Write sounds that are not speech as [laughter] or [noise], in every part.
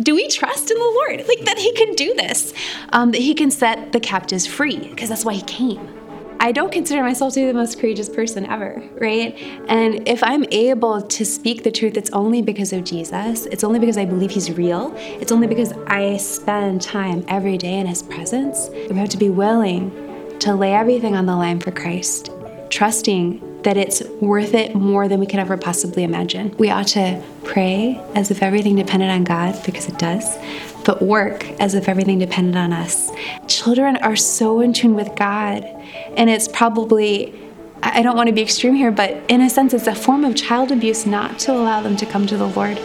Do we trust in the Lord? Like that He can do this, um, that He can set the captives free, because that's why He came. I don't consider myself to be the most courageous person ever, right? And if I'm able to speak the truth, it's only because of Jesus. It's only because I believe He's real. It's only because I spend time every day in His presence. We have to be willing to lay everything on the line for Christ, trusting that it's worth it more than we could ever possibly imagine. We ought to pray as if everything depended on God, because it does, but work as if everything depended on us. Children are so in tune with God, and it's probably I don't want to be extreme here, but in a sense, it's a form of child abuse not to allow them to come to the Lord.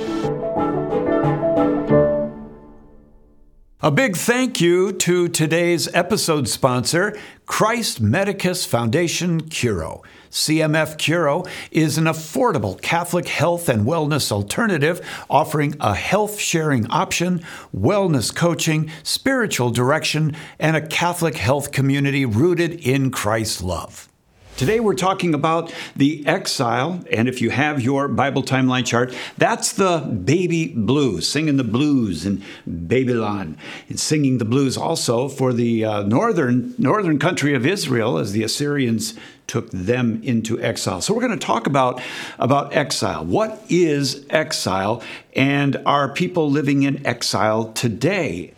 A big thank you to today's episode sponsor, Christ Medicus Foundation Curo. CMF Curo is an affordable Catholic health and wellness alternative offering a health sharing option, wellness coaching, spiritual direction, and a Catholic health community rooted in Christ's love. Today we're talking about the exile, and if you have your Bible timeline chart, that's the baby blues, singing the blues in Babylon, and singing the blues also for the uh, northern northern country of Israel as the Assyrians took them into exile. So we're going to talk about about exile. What is exile, and are people living in exile today?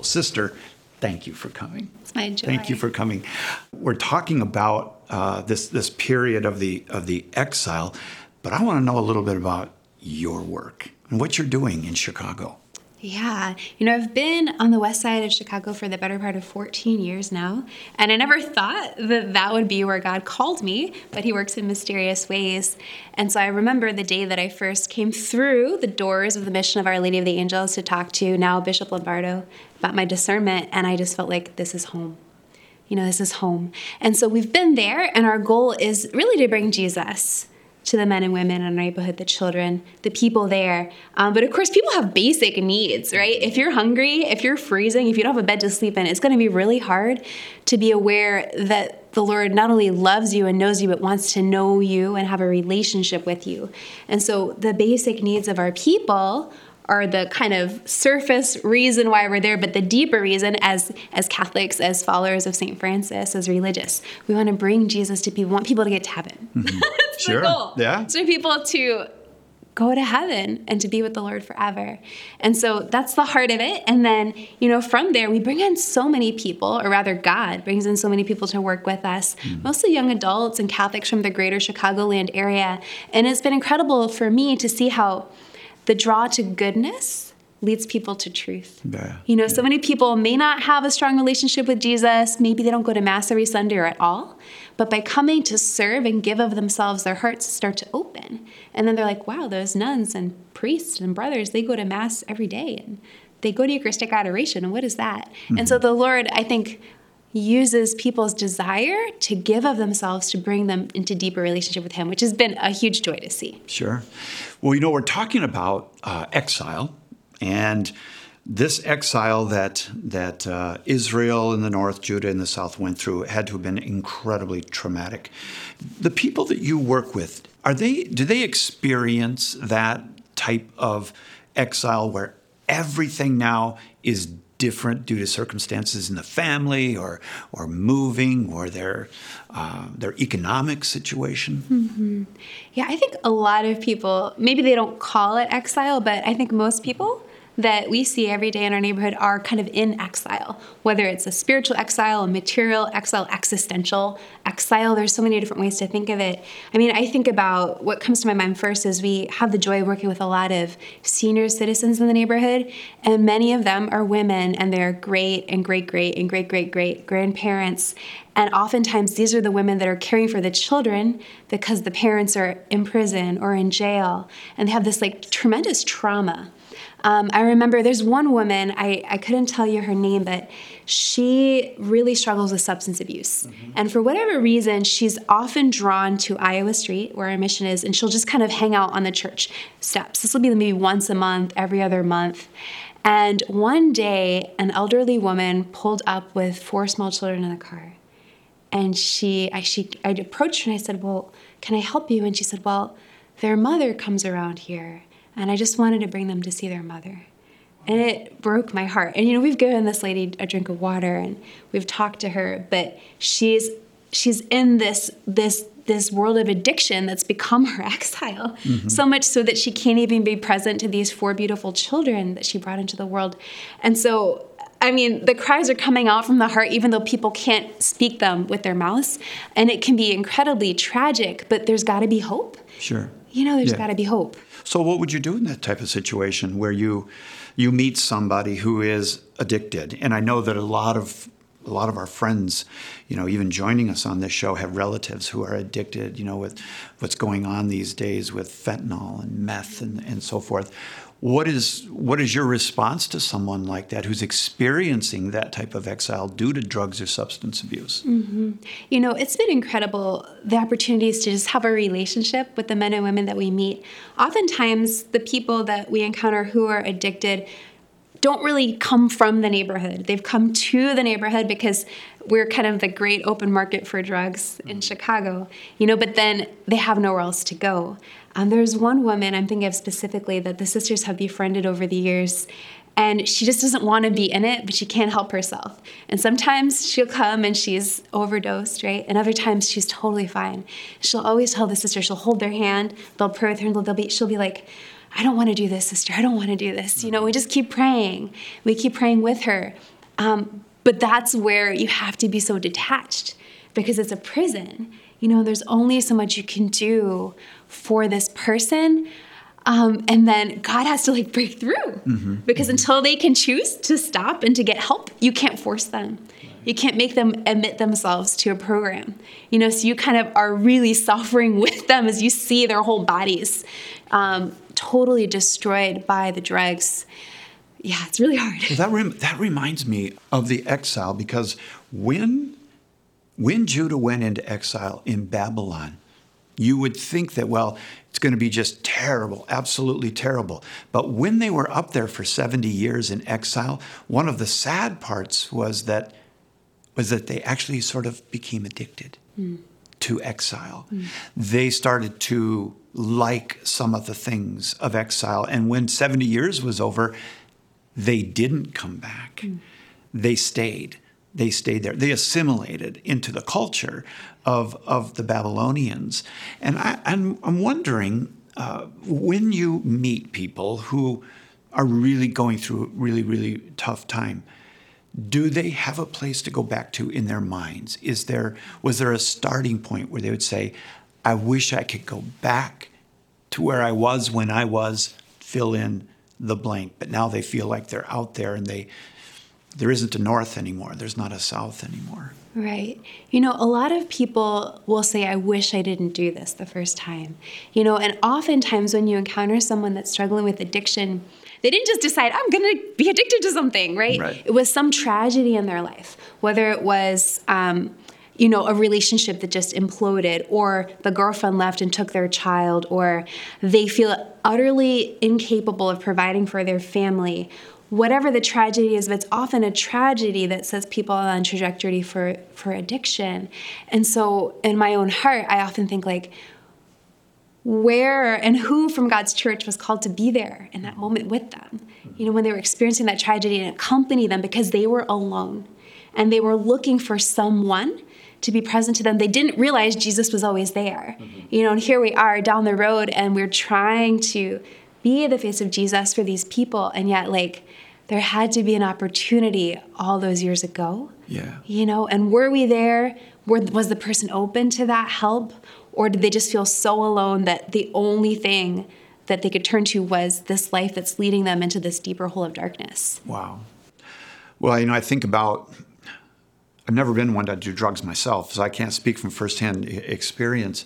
Sister, thank you for coming. It's my joy. Thank you for coming. We're talking about uh, this this period of the of the exile, but I want to know a little bit about your work and what you're doing in Chicago. Yeah, you know, I've been on the west side of Chicago for the better part of 14 years now, and I never thought that that would be where God called me, but He works in mysterious ways. And so I remember the day that I first came through the doors of the mission of Our Lady of the Angels to talk to now Bishop Lombardo about my discernment, and I just felt like this is home you know, this is home. And so we've been there, and our goal is really to bring Jesus to the men and women in our neighborhood, the children, the people there. Um, but of course, people have basic needs, right? If you're hungry, if you're freezing, if you don't have a bed to sleep in, it's going to be really hard to be aware that the Lord not only loves you and knows you, but wants to know you and have a relationship with you. And so the basic needs of our people are the kind of surface reason why we're there, but the deeper reason as as Catholics, as followers of St. Francis, as religious, we want to bring Jesus to people. We want people to get to heaven. Mm-hmm. [laughs] That's sure. the goal. Yeah. So people to go to heaven and to be with the Lord forever. And so that's the heart of it. And then, you know, from there, we bring in so many people, or rather, God brings in so many people to work with us, mm. mostly young adults and Catholics from the greater Chicagoland area. And it's been incredible for me to see how the draw to goodness leads people to truth. Yeah. You know, yeah. so many people may not have a strong relationship with Jesus. Maybe they don't go to Mass every Sunday or at all. But by coming to serve and give of themselves, their hearts start to open. And then they're like, wow, those nuns and priests and brothers, they go to Mass every day and they go to Eucharistic adoration. And what is that? Mm-hmm. And so the Lord, I think, uses people's desire to give of themselves to bring them into deeper relationship with him which has been a huge joy to see sure well you know we're talking about uh, exile and this exile that that uh, Israel in the north, Judah in the south went through had to have been incredibly traumatic. The people that you work with are they do they experience that type of exile where everything now is different due to circumstances in the family or or moving or their uh, their economic situation. Mm-hmm. Yeah, I think a lot of people maybe they don't call it exile, but I think most people that we see every day in our neighborhood are kind of in exile, whether it's a spiritual exile, a material exile, existential exile. There's so many different ways to think of it. I mean, I think about what comes to my mind first is we have the joy of working with a lot of senior citizens in the neighborhood, and many of them are women, and they're great and great great and great great great grandparents. And oftentimes, these are the women that are caring for the children because the parents are in prison or in jail, and they have this like tremendous trauma um, I remember there's one woman, I, I couldn't tell you her name, but she really struggles with substance abuse. Mm-hmm. And for whatever reason, she's often drawn to Iowa Street, where our mission is, and she'll just kind of hang out on the church steps. This will be maybe once a month, every other month. And one day, an elderly woman pulled up with four small children in the car. And she, I, she, I approached her and I said, Well, can I help you? And she said, Well, their mother comes around here and I just wanted to bring them to see their mother. And it broke my heart. And you know, we've given this lady a drink of water and we've talked to her, but she's she's in this this this world of addiction that's become [laughs] her exile. Mm-hmm. So much so that she can't even be present to these four beautiful children that she brought into the world. And so I mean, the cries are coming out from the heart, even though people can't speak them with their mouths. And it can be incredibly tragic, but there's got to be hope. Sure. You know, there's yeah. got to be hope. So, what would you do in that type of situation where you you meet somebody who is addicted? And I know that a lot of a lot of our friends, you know, even joining us on this show, have relatives who are addicted. You know, with what's going on these days with fentanyl and meth and, and so forth. What is what is your response to someone like that who's experiencing that type of exile due to drugs or substance abuse? Mm-hmm. You know, it's been incredible the opportunities to just have a relationship with the men and women that we meet. Oftentimes, the people that we encounter who are addicted don't really come from the neighborhood. They've come to the neighborhood because we're kind of the great open market for drugs in Chicago, you know, but then they have nowhere else to go. Um, there's one woman I'm thinking of specifically that the sisters have befriended over the years, and she just doesn't want to be in it, but she can't help herself. And sometimes she'll come and she's overdosed, right? And other times she's totally fine. She'll always tell the sister, she'll hold their hand, they'll pray with her, and they'll be, she'll be like, I don't want to do this, sister. I don't want to do this. You know, we just keep praying. We keep praying with her. Um, but that's where you have to be so detached because it's a prison. You know, there's only so much you can do for this person. Um, and then God has to like break through mm-hmm. because mm-hmm. until they can choose to stop and to get help, you can't force them. You can't make them admit themselves to a program. You know, so you kind of are really suffering [laughs] with them as you see their whole bodies um, totally destroyed by the drugs. Yeah, it's really hard. That rem- that reminds me of the exile because when when Judah went into exile in Babylon, you would think that, well, it's going to be just terrible, absolutely terrible. But when they were up there for 70 years in exile, one of the sad parts was that was that they actually sort of became addicted mm. to exile. Mm. They started to like some of the things of exile. And when 70 years was over, they didn't come back. Mm. They stayed they stayed there. They assimilated into the culture of, of the Babylonians. And I, am I'm, I'm wondering uh, when you meet people who are really going through a really, really tough time, do they have a place to go back to in their minds? Is there was there a starting point where they would say, I wish I could go back to where I was when I was, fill in the blank. But now they feel like they're out there and they there isn't a north anymore. There's not a south anymore. Right. You know, a lot of people will say, I wish I didn't do this the first time. You know, and oftentimes when you encounter someone that's struggling with addiction, they didn't just decide, I'm going to be addicted to something, right? right? It was some tragedy in their life, whether it was, um, you know, a relationship that just imploded, or the girlfriend left and took their child, or they feel utterly incapable of providing for their family, whatever the tragedy is, but it's often a tragedy that sets people on trajectory for, for addiction. And so in my own heart, I often think like, where and who from God's church was called to be there in that moment with them, you know, when they were experiencing that tragedy and accompany them because they were alone and they were looking for someone to be present to them. They didn't realize Jesus was always there, mm-hmm. you know, and here we are down the road and we're trying to be the face of Jesus for these people, and yet, like, there had to be an opportunity all those years ago. Yeah. You know, and were we there? Were, was the person open to that help? Or did they just feel so alone that the only thing that they could turn to was this life that's leading them into this deeper hole of darkness? Wow. Well, you know, I think about I've never been one to do drugs myself, so I can't speak from firsthand experience.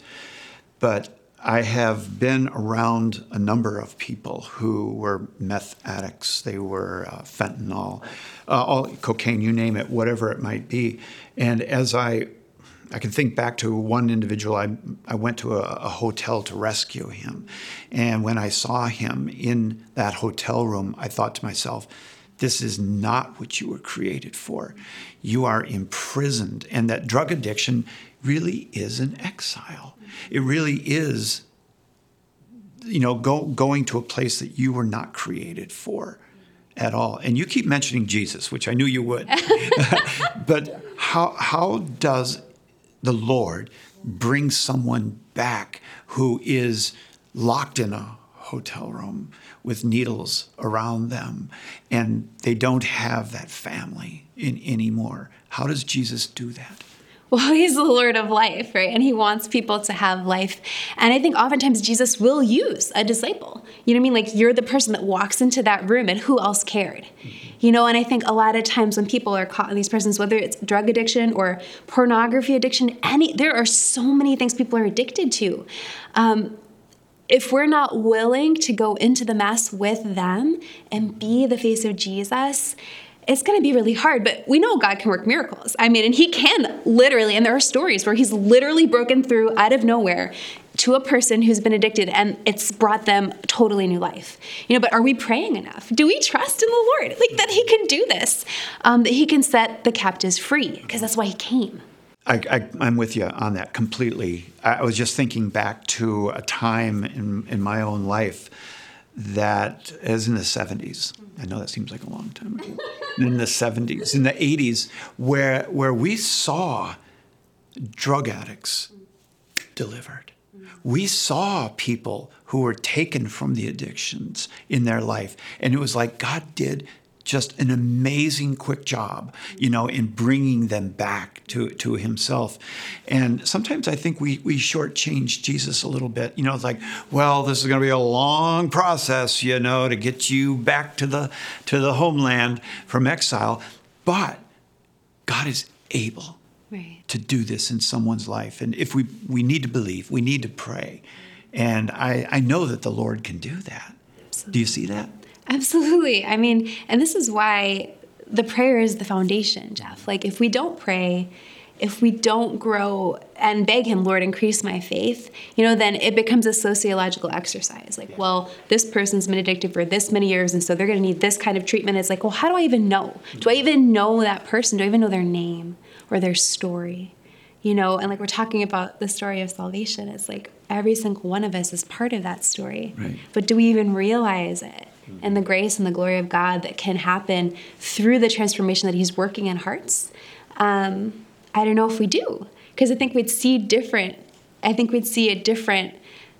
But I have been around a number of people who were meth addicts. They were uh, fentanyl, uh, all cocaine, you name it, whatever it might be. And as I, I can think back to one individual. I I went to a, a hotel to rescue him, and when I saw him in that hotel room, I thought to myself, "This is not what you were created for. You are imprisoned." And that drug addiction really is an exile it really is, you know, go, going to a place that you were not created for. at all. And you keep mentioning Jesus, which I knew you would. [laughs] but how how does the Lord bring someone back who is locked in a hotel room with needles around them and they don't have that family in, anymore? How does Jesus do that? well, [laughs] he's the Lord of life, right? And he wants people to have life. And I think oftentimes Jesus will use a disciple. You know what I mean? Like you're the person that walks into that room and who else cared? You know, and I think a lot of times when people are caught in these prisons, whether it's drug addiction or pornography addiction, any there are so many things people are addicted to. Um, if we're not willing to go into the mess with them and be the face of Jesus, it's going to be really hard, but we know God can work miracles. I mean, and He can literally, and there are stories where He's literally broken through out of nowhere to a person who's been addicted and it's brought them totally new life. You know, but are we praying enough? Do we trust in the Lord? Like that He can do this, um, that He can set the captives free, because that's why He came. I, am with you on that completely. I was just thinking back to a time in, in my own life that is in the 70s. I know that seems like a long time ago. [laughs] in the 70s, in the 80s, where, where we saw drug addicts delivered. We saw people who were taken from the addictions in their life. And it was like God did just an amazing quick job, you know, in bringing them back to, to himself. And sometimes I think we, we shortchange Jesus a little bit. You know, it's like, well, this is going to be a long process, you know, to get you back to the, to the homeland from exile. But God is able right. to do this in someone's life. And if we, we need to believe, we need to pray. And I, I know that the Lord can do that. Absolutely. Do you see that? Absolutely. I mean, and this is why the prayer is the foundation, Jeff. Like, if we don't pray, if we don't grow and beg him lord increase my faith you know then it becomes a sociological exercise. Like yeah. well this person's been addicted for this many years and so they're going to need this kind of treatment. It's like well how do i even know? Do i mm-hmm. even know that person? Do i even know their name or their story? You know and like we're talking about the story of salvation. It's like every single one of us is part of that story. Right. but do we even realize it and the grace and the glory of God that can happen through the transformation that He's working in hearts. Um, I don't know if we do, because I think we'd see different. I think we'd see a different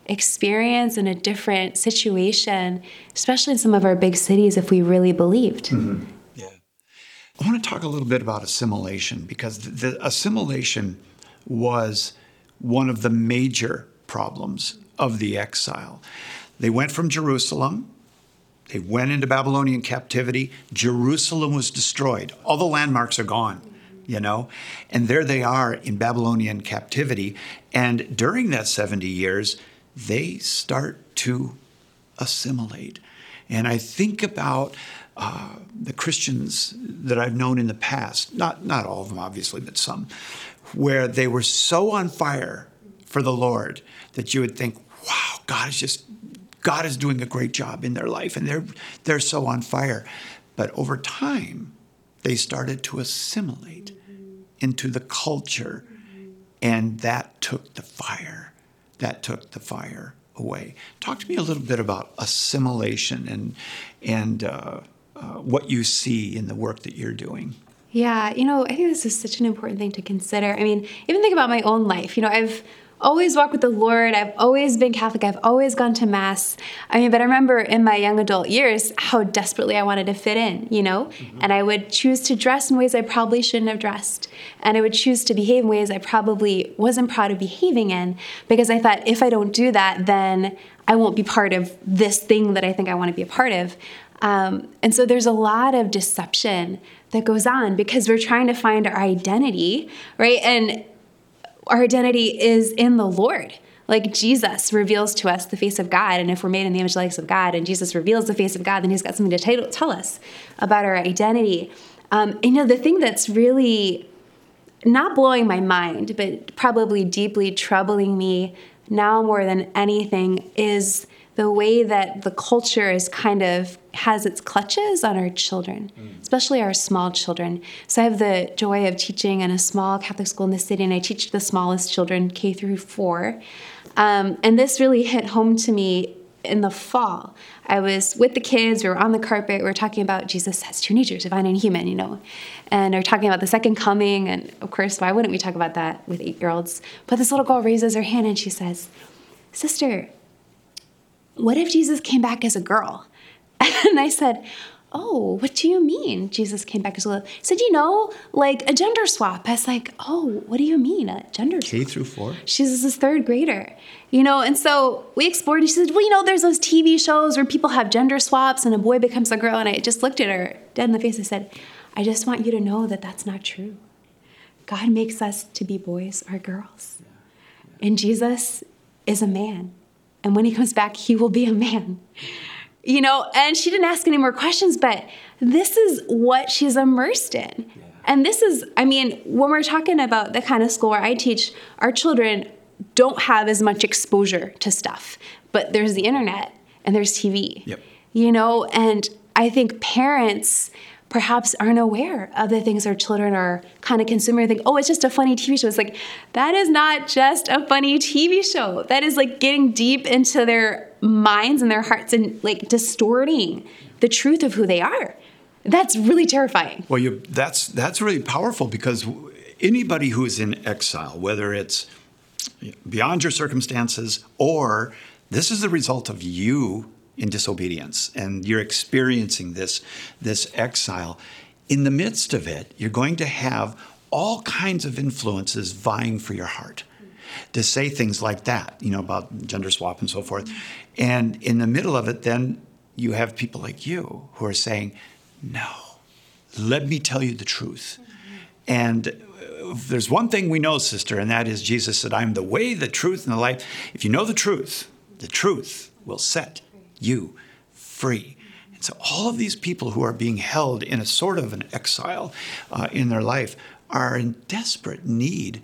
experience and a different situation, especially in some of our big cities, if we really believed. Mm-hmm. Yeah. I want to talk a little bit about assimilation because the, the assimilation was one of the major problems of the exile. They went from Jerusalem they went into Babylonian captivity. Jerusalem was destroyed. All the landmarks are gone, you know? And there they are in Babylonian captivity. And during that 70 years, they start to assimilate. And I think about uh, the Christians that I've known in the past, not, not all of them, obviously, but some, where they were so on fire for the Lord that you would think, wow, God is just God is doing a great job in their life and they're, they're so on fire. But over time, they started to assimilate into the culture, and that took the fire. That took the fire away. Talk to me a little bit about assimilation and, and uh, uh, what you see in the work that you're doing. Yeah, you know, I think this is such an important thing to consider. I mean, even think about my own life. You know, I've always walked with the Lord. I've always been Catholic. I've always gone to Mass. I mean, but I remember in my young adult years how desperately I wanted to fit in, you know? Mm-hmm. And I would choose to dress in ways I probably shouldn't have dressed. And I would choose to behave in ways I probably wasn't proud of behaving in because I thought if I don't do that, then I won't be part of this thing that I think I want to be a part of. Um, and so there's a lot of deception that goes on because we're trying to find our identity, right? And our identity is in the Lord. Like Jesus reveals to us the face of God, and if we're made in the image and of God, and Jesus reveals the face of God, then He's got something to tell us about our identity. Um, you know, the thing that's really not blowing my mind, but probably deeply troubling me now more than anything is the way that the culture is kind of has its clutches on our children, mm. especially our small children. So I have the joy of teaching in a small Catholic school in the city, and I teach the smallest children, K through four. Um, and this really hit home to me in the fall, I was with the kids, we were on the carpet, we were talking about Jesus has two natures, divine and human, you know, and we are talking about the second coming. And of course, why wouldn't we talk about that with eight year olds? But this little girl raises her hand and she says, Sister, what if Jesus came back as a girl? [laughs] And I said, oh, what do you mean? Jesus came back as a little. Said, you know, like a gender swap. I was like, oh, what do you mean a gender swap? K through four. She's this third grader, you know, and so we explored. and She said, well, you know, there's those TV shows where people have gender swaps and a boy becomes a girl. And I just looked at her dead in the face. I said, I just want you to know that that's not true. God makes us to be boys or girls. And Jesus is a man. And when he comes back, he will be a man you know, and she didn't ask any more questions, but this is what she's immersed in. Yeah. And this is, I mean, when we're talking about the kind of school where I teach, our children don't have as much exposure to stuff, but there's the internet and there's TV. Yep. You know, and I think parents perhaps aren't aware of the things our children are kind of consuming think oh it's just a funny tv show. It's like that is not just a funny tv show. That is like getting deep into their minds and their hearts and like distorting the truth of who they are. That's really terrifying. Well you that's that's really powerful because anybody who is in exile whether it's beyond your circumstances or this is the result of you in disobedience and you're experiencing this, this exile, in the midst of it, you're going to have all kinds of influences vying for your heart to say things like that, you know, about gender swap and so forth. And in the middle of it, then you have people like you who are saying, no, let me tell you the truth. And uh, there's one thing we know, sister, and that is Jesus said, I'm the way, the truth, and the life. If you know the truth, the truth will set you free. And so, all of these people who are being held in a sort of an exile uh, in their life are in desperate need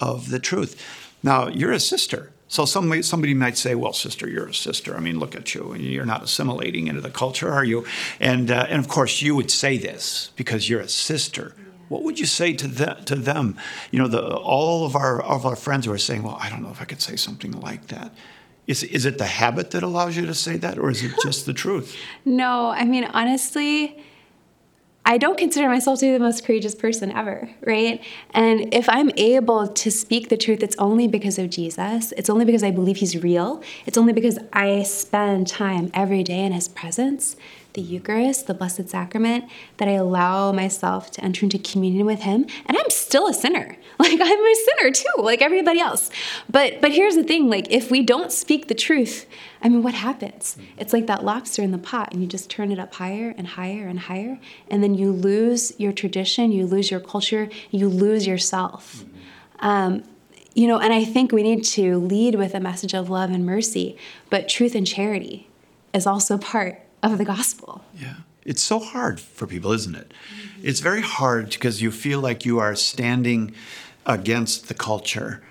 of the truth. Now, you're a sister. So somebody, somebody might say, "Well, sister, you're a sister. I mean, look at you. You're not assimilating into the culture, are you?" And uh, and of course, you would say this because you're a sister. What would you say to, the, to them? You know, the, all of our of our friends who are saying, "Well, I don't know if I could say something like that." Is, is it the habit that allows you to say that, or is it [laughs] just the truth? no, I mean, honestly, I don't consider myself to be the most courageous person ever, right? And if I'm able to speak the truth, it's only because of Jesus. It's only because I believe he's real. It's only because I spend time every day in his presence the Eucharist, the Blessed Sacrament, that I allow myself to enter into communion with Him. And I'm still a sinner. [laughs] Like I'm a sinner too, like everybody else. But but here's the thing: like if we don't speak the truth, I mean, what happens? It's like that lobster in the pot, and you just turn it up higher and higher and higher, and then you lose your tradition, you lose your culture, you lose yourself. Um, you know, and I think we need to lead with a message of love and mercy, but truth and charity is also part of the gospel. Yeah. It's so hard for people, isn't it? Mm-hmm. It's very hard because you feel like you are standing against the culture.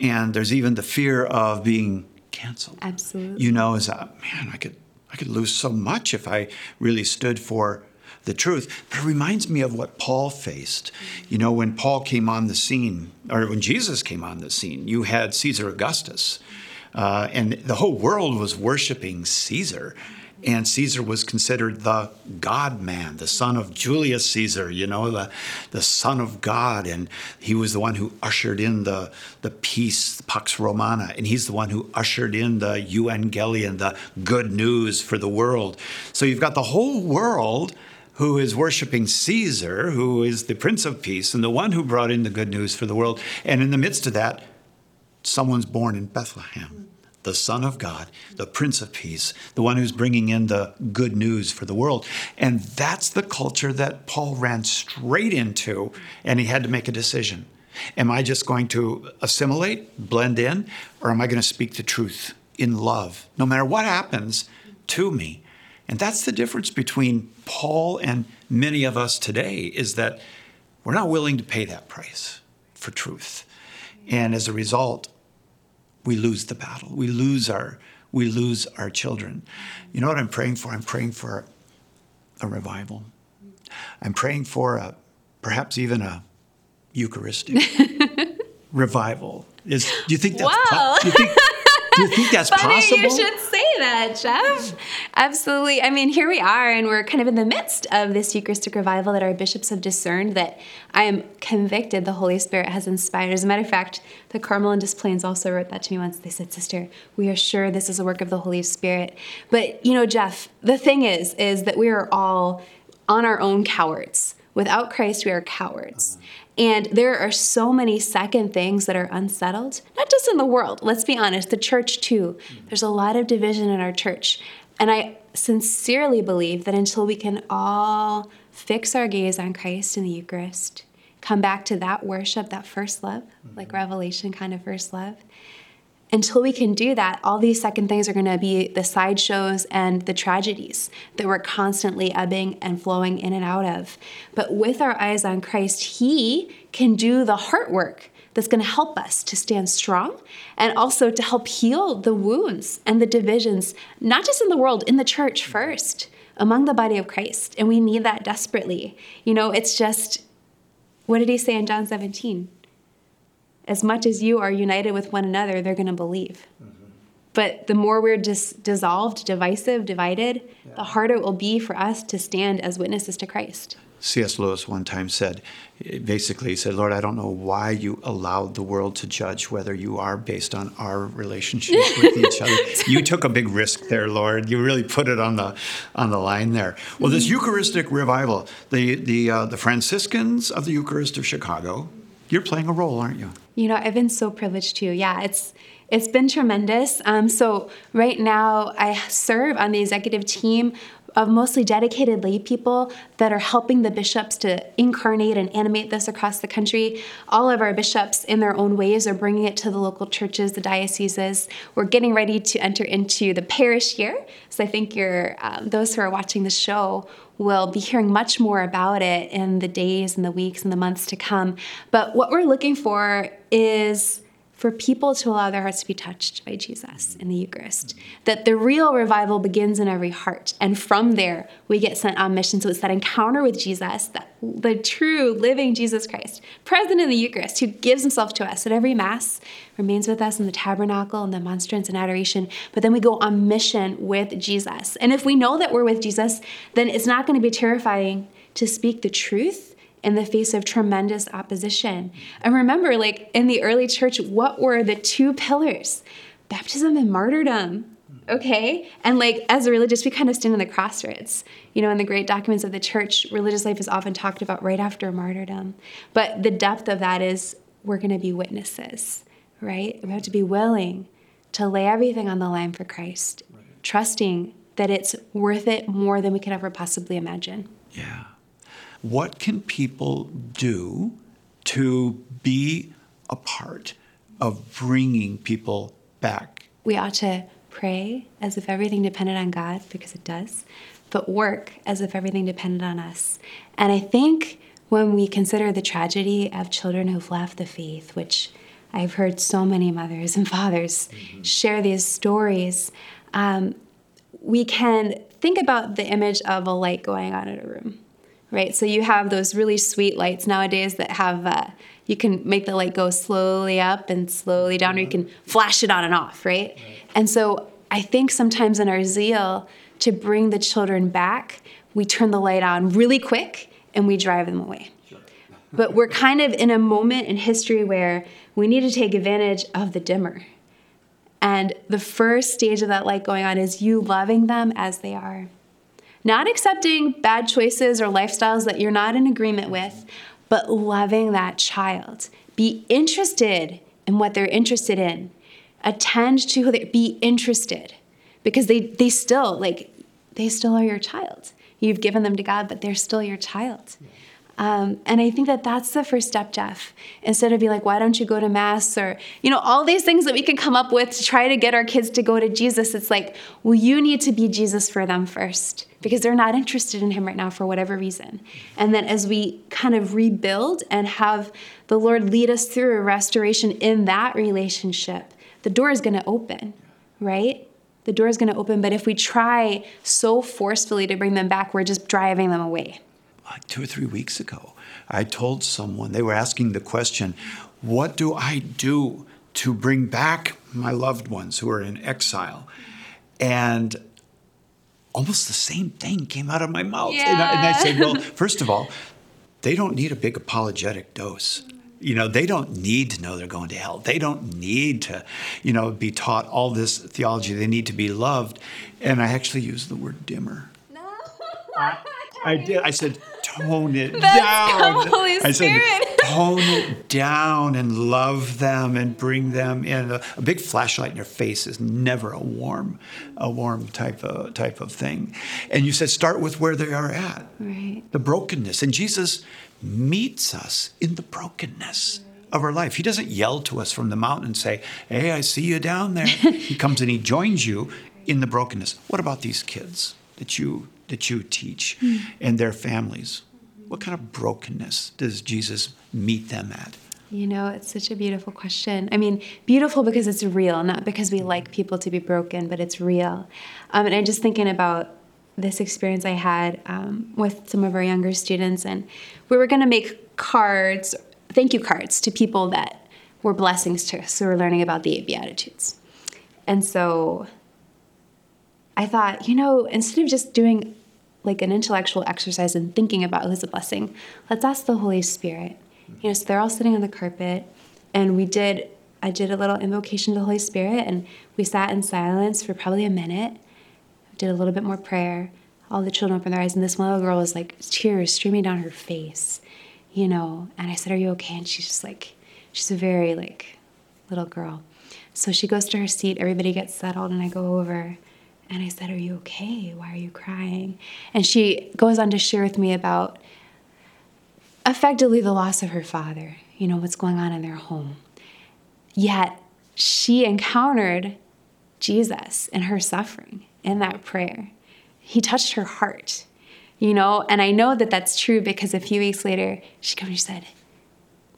And there's even the fear of being canceled. Absolutely. You know, as a man, I could I could lose so much if I really stood for the truth. But it reminds me of what Paul faced. You know, when Paul came on the scene, or when Jesus came on the scene, you had Caesar Augustus. Uh, and the whole world was worshiping Caesar and Caesar was considered the God man, the son of Julius Caesar, you know, the, the son of God. And he was the one who ushered in the, the peace, Pax Romana, and he's the one who ushered in the Evangelion, the good news for the world. So you've got the whole world who is worshiping Caesar, who is the Prince of Peace, and the one who brought in the good news for the world. And in the midst of that, someone's born in Bethlehem the Son of God, the Prince of Peace, the one who's bringing in the good news for the world. And that's the culture that Paul ran straight into, and he had to make a decision. Am I just going to assimilate, blend in, or am I going to speak the truth in love, no matter what happens to me? And that's the difference between Paul and many of us today is that we're not willing to pay that price for truth. And as a result, we lose the battle. We lose our we lose our children. You know what I'm praying for? I'm praying for a revival. I'm praying for a perhaps even a Eucharistic [laughs] revival. Is do you think that's wow. po- do, you think, do you think that's [laughs] Funny possible? You should say that, uh, Jeff. Absolutely. I mean, here we are, and we're kind of in the midst of this Eucharistic revival that our bishops have discerned that I am convicted the Holy Spirit has inspired. As a matter of fact, the Carmel and Des Plaines also wrote that to me once. They said, Sister, we are sure this is a work of the Holy Spirit. But, you know, Jeff, the thing is, is that we are all on our own cowards. Without Christ, we are cowards. And there are so many second things that are unsettled, not just in the world, let's be honest, the church too. There's a lot of division in our church. And I sincerely believe that until we can all fix our gaze on Christ in the Eucharist, come back to that worship, that first love, like mm-hmm. Revelation kind of first love, until we can do that, all these second things are going to be the sideshows and the tragedies that we're constantly ebbing and flowing in and out of. But with our eyes on Christ, He can do the heart work that's going to help us to stand strong and also to help heal the wounds and the divisions, not just in the world, in the church first, among the body of Christ. And we need that desperately. You know, it's just, what did He say in John 17? As much as you are united with one another, they're going to believe. Mm-hmm. But the more we're just dissolved, divisive, divided, yeah. the harder it will be for us to stand as witnesses to Christ. C.S. Lewis one time said, basically, he said, Lord, I don't know why you allowed the world to judge whether you are based on our relationship [laughs] with each other. You took a big risk there, Lord. You really put it on the on the line there. Well, this mm-hmm. Eucharistic revival, the the uh, the Franciscans of the Eucharist of Chicago, you're playing a role, aren't you? You know, I've been so privileged too. Yeah, it's it's been tremendous. Um, so right now, I serve on the executive team of mostly dedicated lay people that are helping the bishops to incarnate and animate this across the country. All of our bishops, in their own ways, are bringing it to the local churches, the dioceses. We're getting ready to enter into the parish year. So I think you're, um, those who are watching the show We'll be hearing much more about it in the days and the weeks and the months to come. But what we're looking for is for people to allow their hearts to be touched by Jesus in the Eucharist. That the real revival begins in every heart. And from there, we get sent on mission. So it's that encounter with Jesus, that, the true living Jesus Christ, present in the Eucharist, who gives himself to us at every Mass, remains with us in the tabernacle and the monstrance and adoration. But then we go on mission with Jesus. And if we know that we're with Jesus, then it's not going to be terrifying to speak the truth in the face of tremendous opposition. And remember, like in the early church, what were the two pillars? Baptism and martyrdom. Okay? And like as a religious, we kind of stand in the crossroads. You know, in the great documents of the church, religious life is often talked about right after martyrdom. But the depth of that is we're going to be witnesses, right? We have to be willing to lay everything on the line for Christ, right. trusting that it's worth it more than we could ever possibly imagine. Yeah. What can people do to be a part of bringing people back? We ought to pray as if everything depended on God, because it does, but work as if everything depended on us. And I think when we consider the tragedy of children who've left the faith, which I've heard so many mothers and fathers mm-hmm. share these stories, um, we can think about the image of a light going on in a room right? So you have those really sweet lights nowadays that have, uh, you can make the light go slowly up and slowly down, or you can flash it on and off, right? right? And so I think sometimes in our zeal to bring the children back, we turn the light on really quick and we drive them away. Sure. [laughs] but we're kind of in a moment in history where we need to take advantage of the dimmer. And the first stage of that light going on is you loving them as they are not accepting bad choices or lifestyles that you're not in agreement with, but loving that child. Be interested in what they're interested in. Attend to who they be interested because they they still like they still are your child. You've given them to God, but they're still your child. Um, and I think that that's the first step, Jeff. Instead of be like, why don't you go to mass or, you know, all these things that we can come up with to try to get our kids to go to Jesus, it's like, well, you need to be Jesus for them first because they're not interested in him right now for whatever reason. And then as we kind of rebuild and have the Lord lead us through a restoration in that relationship, the door is going to open, right? The door is going to open. But if we try so forcefully to bring them back, we're just driving them away like two or three weeks ago, I told someone, they were asking the question, What do I do to bring back my loved ones who are in exile? And almost the same thing came out of my mouth. Yeah. And, I, and I said, well, first of all, they don't need a big apologetic dose. You know, they don't need to know they're going to hell. They don't need to, you know, be taught all this theology. They need to be loved. And I actually used the word dimmer. No. [laughs] I, I did. I said, tone it That's down. Holy I said, [laughs] tone it down and love them and bring them in. A, a, big flashlight in your face is never a warm, a warm type of type of thing. And you said, start with where they are at. Right. The brokenness. And Jesus meets us in the brokenness. Of our life. He doesn't yell to us from the mountain and say, Hey, I see you down there. [laughs] he comes and he joins you in the brokenness. What about these kids that you that you teach mm. and their families? What kind of brokenness does Jesus meet them at? You know, it's such a beautiful question. I mean, beautiful because it's real, not because we like people to be broken, but it's real. Um, and I'm just thinking about this experience I had um, with some of our younger students, and we were going to make cards, thank you cards, to people that were blessings to us who were learning about the eight Beatitudes. And so I thought, you know, instead of just doing like an intellectual exercise in thinking about who's a blessing, let's ask the Holy Spirit. You know, so they're all sitting on the carpet, and we did. I did a little invocation to the Holy Spirit, and we sat in silence for probably a minute. Did a little bit more prayer. All the children opened their eyes, and this little girl was like tears streaming down her face, you know. And I said, "Are you okay?" And she's just like, she's a very like little girl. So she goes to her seat. Everybody gets settled, and I go over and I said, Are you okay? Why are you crying? And she goes on to share with me about effectively the loss of her father, you know, what's going on in their home. Yet she encountered Jesus in her suffering in that prayer. He touched her heart, you know, and I know that that's true because a few weeks later she came and she said,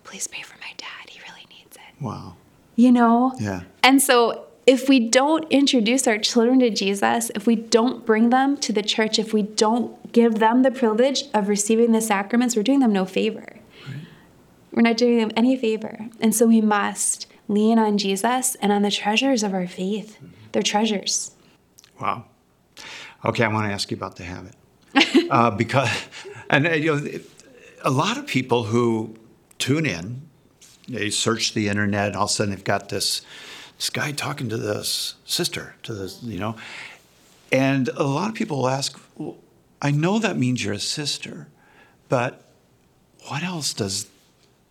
Please pray for my dad. He really needs it. Wow. You know? Yeah. And so if we don't introduce our children to Jesus, if we don't bring them to the church, if we don't give them the privilege of receiving the sacraments, we're doing them no favor. Right. We're not doing them any favor. And so we must lean on Jesus and on the treasures of our faith. Mm-hmm. They're treasures. Wow. Okay, I want to ask you about the habit. [laughs] uh, because, and uh, you know, a lot of people who tune in, they search the internet, all of a sudden they've got this this guy talking to this sister, to this, you know. And a lot of people will ask, well, I know that means you're a sister, but what else does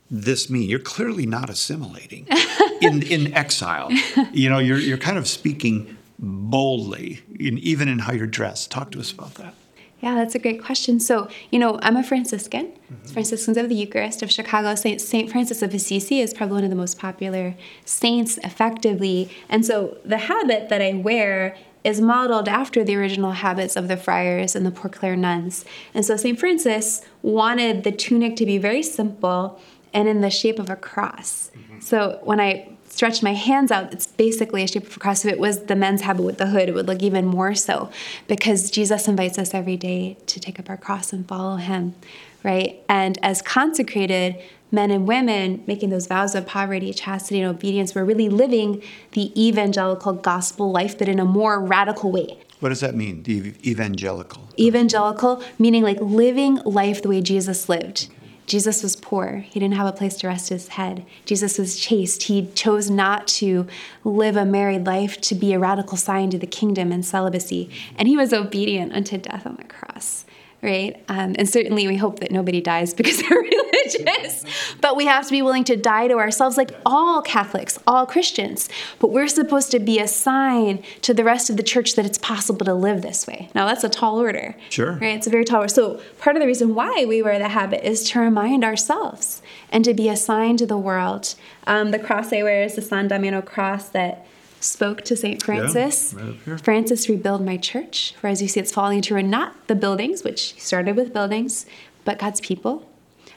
this mean? You're clearly not assimilating [laughs] in, in exile. You know, you're, you're kind of speaking boldly, in, even in how you're dressed. Talk to us about that. Yeah, that's a great question. So, you know, I'm a Franciscan, mm-hmm. Franciscans of the Eucharist of Chicago. Saint, Saint Francis of Assisi is probably one of the most popular saints, effectively. And so the habit that I wear is modeled after the original habits of the friars and the Poor Clare nuns. And so St. Francis wanted the tunic to be very simple and in the shape of a cross. Mm-hmm. So when I stretch my hands out, it's basically a shape of a cross. If it was the men's habit with the hood, it would look even more so because Jesus invites us every day to take up our cross and follow him, right? And as consecrated men and women making those vows of poverty, chastity, and obedience, we're really living the evangelical gospel life, but in a more radical way. What does that mean, the evangelical? Evangelical, meaning like living life the way Jesus lived. Jesus was poor. He didn't have a place to rest his head. Jesus was chaste. He chose not to live a married life to be a radical sign to the kingdom and celibacy. And he was obedient unto death on the cross right? Um, and certainly we hope that nobody dies because [laughs] they're religious. but we have to be willing to die to ourselves, like all Catholics, all Christians. But we're supposed to be a sign to the rest of the church that it's possible to live this way. Now, that's a tall order. Sure. Right? It's a very tall order. So, part of the reason why we wear the habit is to remind ourselves and to be a sign to the world. Um, the cross I wear is the San Damiano cross that spoke to St. Francis. Yeah, right Francis rebuild my church, for as you see, it's falling into ruin, not the buildings, which started with buildings, but God's people.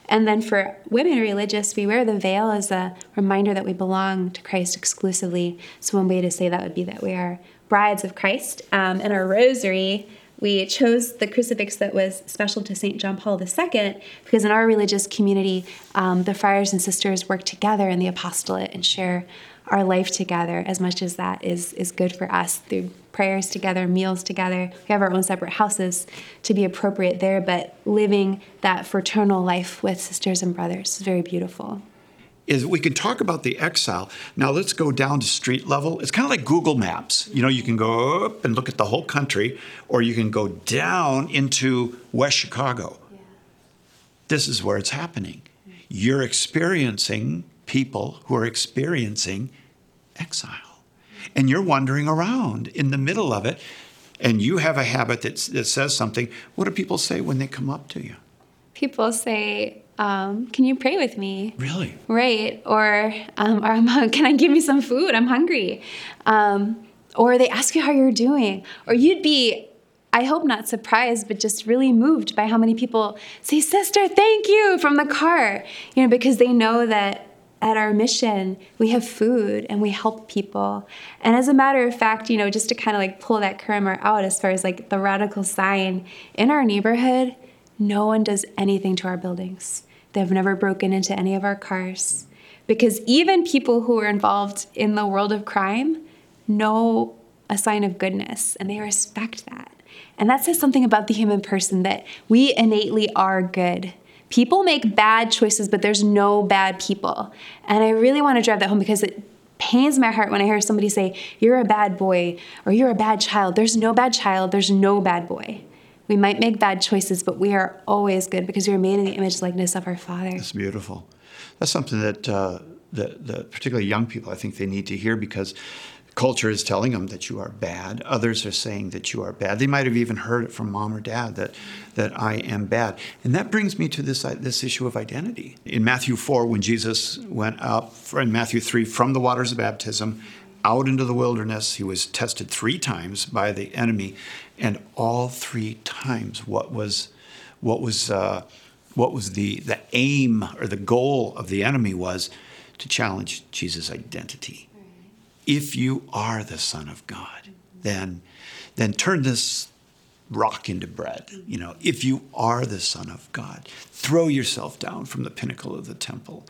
And then for women religious, we wear the veil as a reminder that we belong to Christ exclusively. So, one way to say that would be that we are brides of Christ. Um, and our rosary, we chose the crucifix that was special to St. John Paul II because in our religious community, um, the friars and sisters work together in the apostolate and share our life together as much as that is, is good for us through prayers together, meals together. We have our own separate houses to be appropriate there, but living that fraternal life with sisters and brothers is very beautiful is we can talk about the exile. Now let's go down to street level. It's kind of like Google Maps. You know, you can go up and look at the whole country, or you can go down into West Chicago. Yeah. This is where it's happening. You're experiencing people who are experiencing exile. And you're wandering around in the middle of it, and you have a habit that, that says something. What do people say when they come up to you? People say, um, can you pray with me? Really? Right. Or, um, or can I give you some food? I'm hungry. Um, or they ask you how you're doing. Or you'd be, I hope not surprised, but just really moved by how many people say, Sister, thank you from the car. You know, because they know that at our mission, we have food and we help people. And as a matter of fact, you know, just to kind of like pull that Kramer out as far as like the radical sign in our neighborhood, no one does anything to our buildings. They've never broken into any of our cars. Because even people who are involved in the world of crime know a sign of goodness and they respect that. And that says something about the human person that we innately are good. People make bad choices, but there's no bad people. And I really want to drive that home because it pains my heart when I hear somebody say, You're a bad boy or you're a bad child. There's no bad child, there's no bad boy. We might make bad choices, but we are always good because we are made in the image likeness of our Father. That's beautiful. That's something that uh, the, the particularly young people I think they need to hear because culture is telling them that you are bad. Others are saying that you are bad. They might have even heard it from mom or dad that that I am bad. And that brings me to this this issue of identity. In Matthew 4 when Jesus went up in Matthew 3 from the waters of baptism out into the wilderness, he was tested 3 times by the enemy and all three times what was what was uh, what was the the aim or the goal of the enemy was to challenge Jesus' identity. If you are the Son of God, then then turn this rock into bread. You know, if you are the Son of God, throw yourself down from the pinnacle of the temple.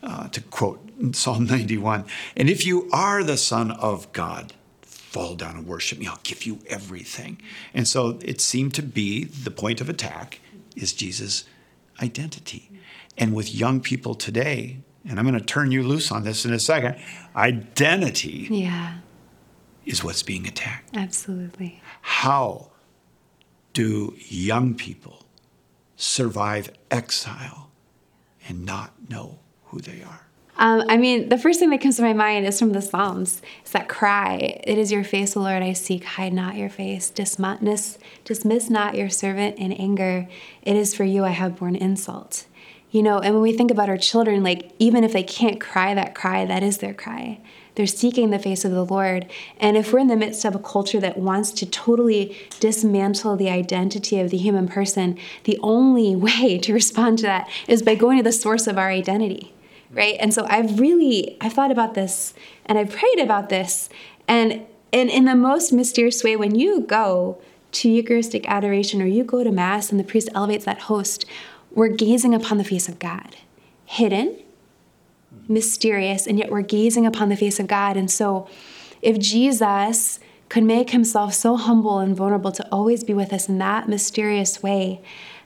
Uh, to quote Psalm 91, and if you are the Son of God, fall down and worship me. I'll give you everything. And so it seemed to be the point of attack is Jesus' identity. And with young people today, and I'm going to turn you loose on this in a second, identity yeah. is what's being attacked. Absolutely. How do young people survive exile and not know who they are? Um, I mean, the first thing that comes to my mind is from the Psalms. It's that cry, It is your face, O Lord, I seek. Hide not your face. Dismiss, dismiss not your servant in anger. It is for you I have borne insult. You know, and when we think about our children, like, even if they can't cry that cry, that is their cry. They're seeking the face of the Lord. And if we're in the midst of a culture that wants to totally dismantle the identity of the human person, the only [laughs] way to respond to that is by going to the source of our identity right? And so I've really I've thought about this and I've prayed about this and and in the most mysterious way when you go to Eucharistic adoration or you go to mass and the priest elevates that host, we're gazing upon the face of God, hidden, mysterious, and yet we're gazing upon the face of God. And so if Jesus could make himself so humble and vulnerable to always be with us in that mysterious way,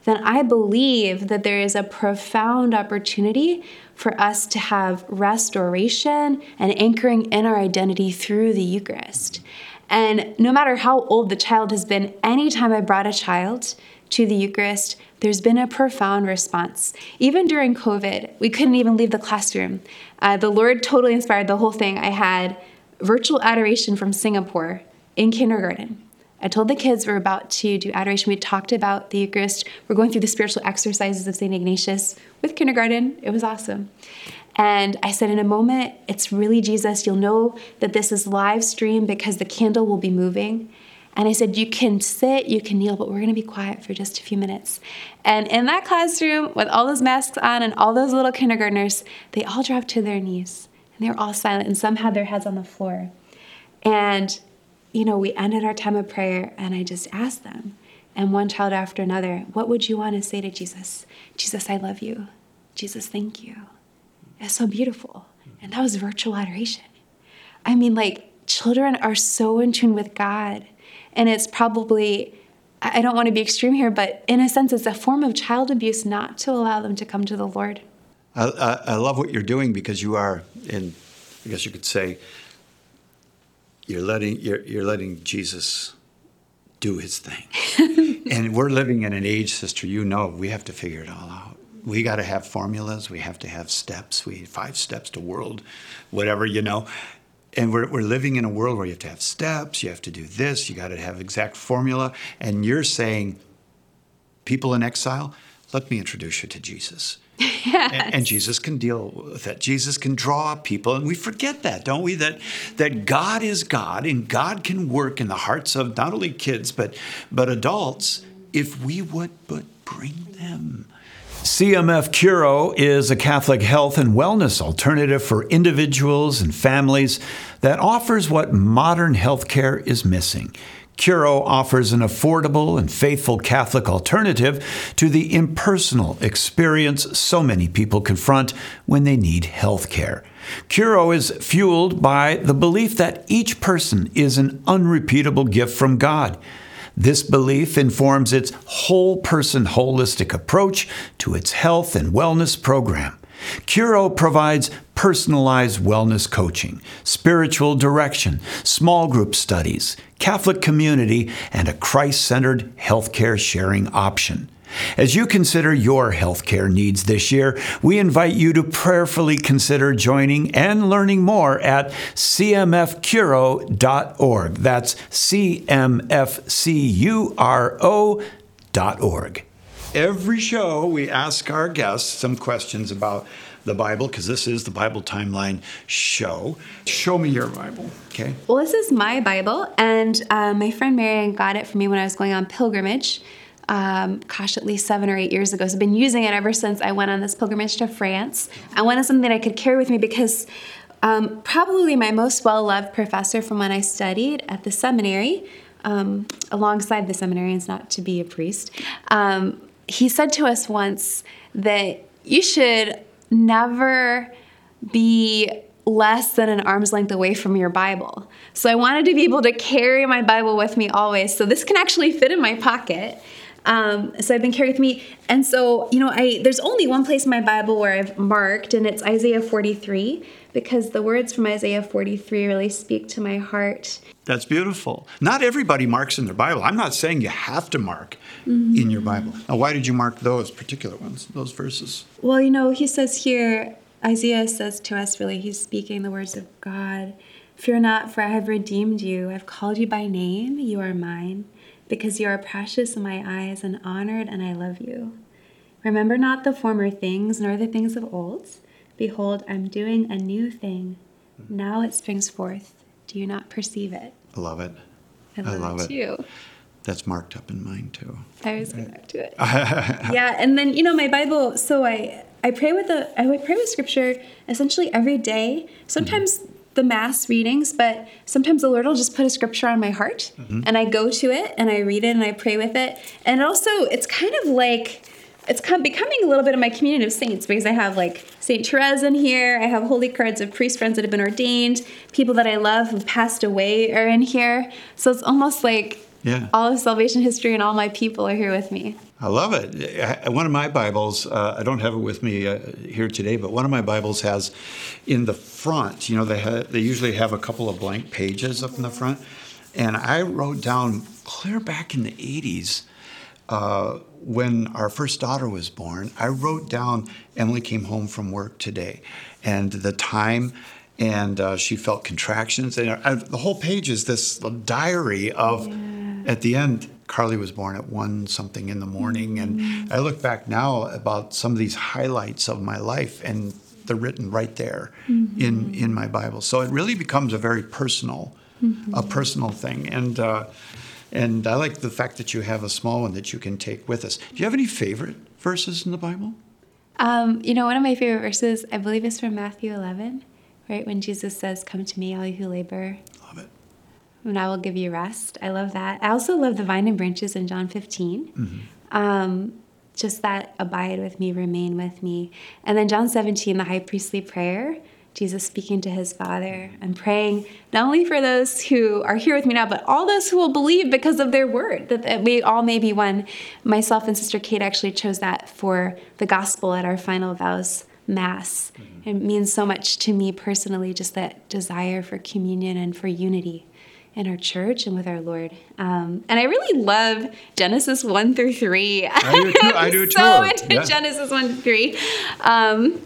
then I believe that there is a profound opportunity for us to have restoration and anchoring in our identity through the Eucharist. And no matter how old the child has been, anytime I brought a child to the Eucharist, there's been a profound response. Even during COVID, we couldn't even leave the classroom. Uh, the Lord totally inspired the whole thing. I had virtual adoration from Singapore in kindergarten. I told the kids we're about to do adoration. We talked about the Eucharist. We're going through the spiritual exercises of St. Ignatius with kindergarten. It was awesome. And I said, in a moment, it's really Jesus. You'll know that this is live stream because the candle will be moving. And I said, You can sit, you can kneel, but we're to be quiet for just a few minutes. And in that classroom, with all those masks on and all those little kindergartners, they all dropped to their knees and they were all silent, and some had their heads on the floor. And you know, we ended our time of prayer and I just asked them, and one child after another, what would you want to say to Jesus? Jesus, I love you. Jesus, thank you. It's so beautiful. And that was virtual adoration. I mean, like, children are so in tune with God. And it's probably, I don't want to be extreme here, but in a sense, it's a form of child abuse not to allow them to come to the Lord. I, I, I love what you're doing because you are, in, I guess you could say, you're letting, you're, you're letting Jesus do his thing. [laughs] and we're living in an age, sister, you know, we have to figure it all out. We got to have formulas. We have to have steps. We five steps to world, whatever you know. And we're, we're living in a world where you have to have steps. You have to do this. You got to have exact formula. And you're saying, people in exile, let me introduce you to Jesus. [laughs] Yes. And, and, Jesus can deal with that. Jesus can draw people, and we forget that, don't we? That that God is God, and God can work in the hearts of not only kids but but adults if we would but bring them. CMF Curo is a Catholic health and wellness alternative for individuals and families that offers what modern healthcare is missing Curo offers an affordable and faithful Catholic alternative to the impersonal experience so many people confront when they need health care. Curo is fueled by the belief that each person is an unrepeatable gift from God. This belief informs its whole person holistic approach to its health and wellness program. Curo provides personalized wellness coaching, spiritual direction, small group studies, Catholic community, and a Christ centered healthcare sharing option. As you consider your healthcare needs this year, we invite you to prayerfully consider joining and learning more at cmfcuro.org. That's cmfcuro.org. Every show, we ask our guests some questions about the Bible because this is the Bible Timeline show. Show me your Bible, okay? Well, this is my Bible, and uh, my friend Marion got it for me when I was going on pilgrimage. Um, gosh, at least seven or eight years ago. So I've been using it ever since I went on this pilgrimage to France. I wanted something that I could carry with me because um, probably my most well loved professor from when I studied at the seminary, um, alongside the seminarians, not to be a priest, um, he said to us once that you should never be less than an arm's length away from your Bible. So I wanted to be able to carry my Bible with me always. So this can actually fit in my pocket. Um, so I've been carrying with me, and so you know, I there's only one place in my Bible where I've marked, and it's Isaiah 43 because the words from Isaiah 43 really speak to my heart. That's beautiful. Not everybody marks in their Bible. I'm not saying you have to mark mm-hmm. in your Bible. Now, why did you mark those particular ones, those verses? Well, you know, he says here, Isaiah says to us, really, he's speaking the words of God. Fear not, for I have redeemed you. I've called you by name. You are mine, because you are precious in my eyes and honored, and I love you. Remember not the former things, nor the things of old. Behold, I'm doing a new thing. Now it springs forth. Do you not perceive it? I love it. I love, I love it too. That's marked up in mine too. I was going back to it. [laughs] yeah, and then you know my Bible. So I I pray with the I pray with Scripture essentially every day. Sometimes mm-hmm. The Mass readings, but sometimes the Lord will just put a Scripture on my heart, mm-hmm. and I go to it and I read it and I pray with it. And also, it's kind of like it's becoming a little bit of my community of saints because I have like Saint Therese in here. I have holy cards of priest friends that have been ordained. People that I love who've passed away are in here. So it's almost like yeah. all of salvation history and all my people are here with me. I love it. One of my Bibles, uh, I don't have it with me uh, here today, but one of my Bibles has in the front, you know, they, ha- they usually have a couple of blank pages up in the front. And I wrote down clear back in the 80s uh, when our first daughter was born, I wrote down Emily came home from work today and the time, and uh, she felt contractions. And uh, the whole page is this diary of, yeah. at the end, Carly was born at one something in the morning. Mm-hmm. And I look back now about some of these highlights of my life, and they're written right there mm-hmm. in, in my Bible. So it really becomes a very personal, mm-hmm. a personal thing. And, uh, and I like the fact that you have a small one that you can take with us. Do you have any favorite verses in the Bible? Um, you know, one of my favorite verses, I believe, is from Matthew 11, right? When Jesus says, Come to me, all you who labor. Love it. and I will give you rest. I love that. I also love the vine and branches in John 15. Um, just that abide with me, remain with me. And then John 17, the high priestly prayer, Jesus speaking to his Father and praying not only for those who are here with me now, but all those who will believe because of their word, that, that we all may be one. Myself and Sister Kate actually chose that for the gospel at our final vows mass. It means so much to me personally, just that desire for communion and for unity in our church and with our Lord. Um, and I really love Genesis 1 through 3. I do too. [laughs] I do so too. into Yeah. Genesis 1 through 3. Um,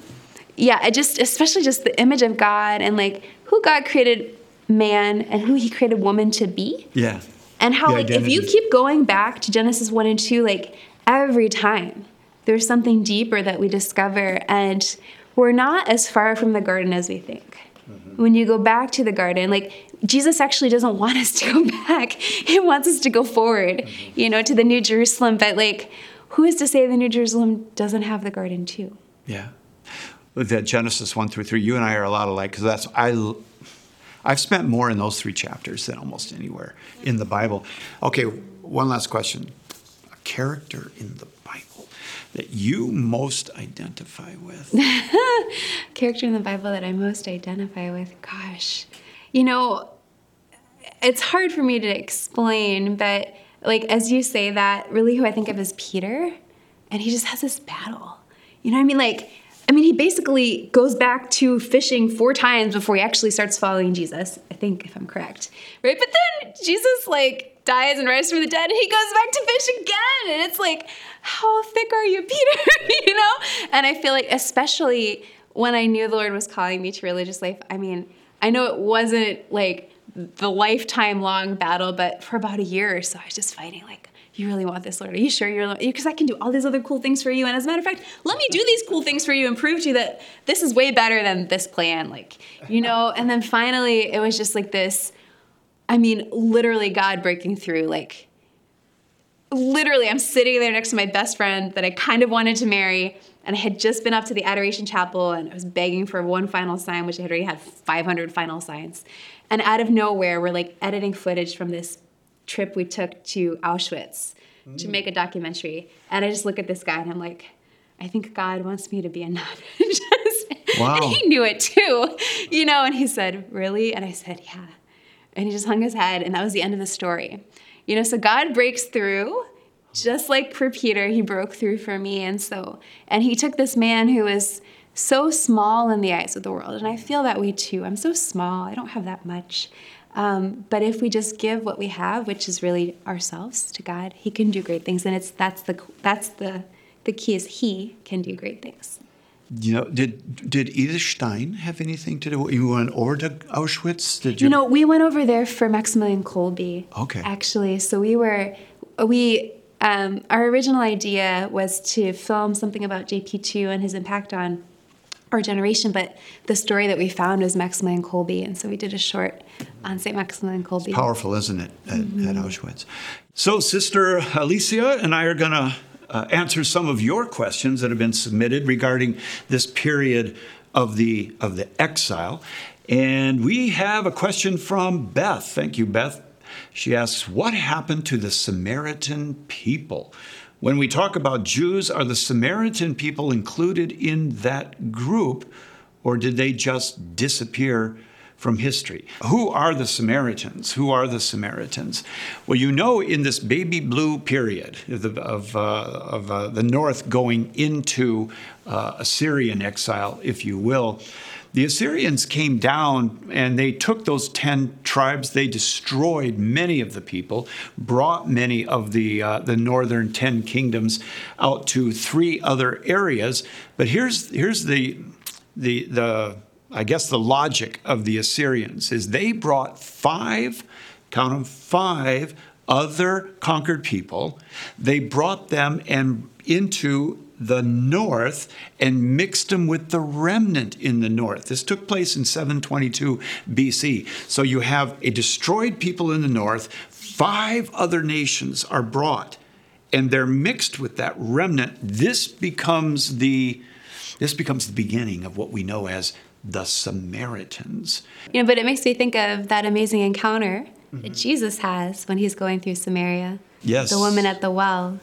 yeah, I just, especially just the image of God and like who God created man and who he created woman to be. Yeah. And how, The like, if you keep going back to Genesis 1 and 2, like, every time there's something deeper that we discover, and we're not as far from the garden as we think. Mm-hmm. When you go back to the garden, like, Jesus actually doesn't [laughs] want us to go back. He wants us to go forward, mm-hmm. you know, to the New Jerusalem. But, like, who is to say the New Jerusalem doesn't have the garden too? Yeah. That Genesis 1 through 3, you and I are a lot alike because that's, I, I've spent more in those three chapters than almost anywhere in the Bible. Okay, one last question. A character in the that you most identify with? [laughs] character in the Bible that I most identify with, gosh, you know, it's hard for me to explain, but like as you say that, really who I think of is Peter, and he just has this battle. You know what I mean? Like, I mean, he basically goes back to fishing four times before he actually starts following Jesus. I think, if I'm correct, right? But then Jesus like dies and rises from the dead, and he goes back to fish again, and it's like, how thick are you, [laughs] Peter? you know? And I feel like, especially when I knew the Lord was calling me to religious life, I mean, I know it wasn't like the lifetime long battle, but for about a year or so, I was just fighting like, you really want this, Lord? Are you sure you're because I can do all these other cool things for you? And as a matter of fact, let me do these cool things for you and prove to you that this is way better than this plan. Like, you know, and then finally it was just like this, I mean, literally God breaking through, like literally I'm sitting there next to my best friend that I kind of wanted to marry. And I had just been up to the Adoration Chapel and I was begging for one final sign, which I had already had 500 final signs. And out of nowhere, we're like editing footage from this trip we took to Auschwitz to mm. make a documentary. And I just look at this guy and I'm like, I think God wants me to be a nun. Wow. [laughs] And he knew it too, you know, and he said, Really? And I said, Yeah. And he just hung his head, and that was the end of the story. You know, so God breaks through, just like for Peter, he broke through for me. And so, and he took this man who was so small in the eyes of the world. And I feel that way too. I'm so small, I don't have that much. Um, but if we just give what we have, which is really ourselves to God, He can do great things. And it's that's the that's the the key is He can do great things. You know, did did Edith Stein have anything to do? You went over to Auschwitz? Did you? You know, we went over there for Maximilian Kolbe. Okay. Actually, so we were, we, um, our original idea was to film something about JP2 and his impact on our generation, but the story that we found was Maximilian Kolbe, and so we did a short on St. Maximilian Kolbe. powerful, isn't it, at, at Auschwitz? So, Sister Alicia and I are going to uh, answer some of your questions that have been submitted regarding this period of the of the exile. And we have a question from Beth. Thank you, Beth. She asks, "What happened to the Samaritan people?" When we talk about Jews, are the Samaritan people included in that group, or did they just disappear from history. Who are the Samaritans? Who are the Samaritans? Well, you know, in this baby blue period of, the, of, uh, of uh, the north going into uh, Assyrian exile, if you will, the Assyrians came down and they took those 10 tribes, they destroyed many of the people, brought many of the, uh, the northern 10 kingdoms out to three other areas. But here's, here's the, the, the, I guess the logic of the Assyrians is they brought five, count them, five other conquered people. They brought them and into the north and mixed them with the remnant in the north. This took place in 722 BC. So you have a destroyed people in the north, five other nations are brought and they're mixed with that remnant. This becomes the this becomes the beginning of what we know as the Samaritans. You know, but it makes me think of that amazing encounter that mm-hmm. Jesus has when he's going through Samaria. Yes. The woman at the well.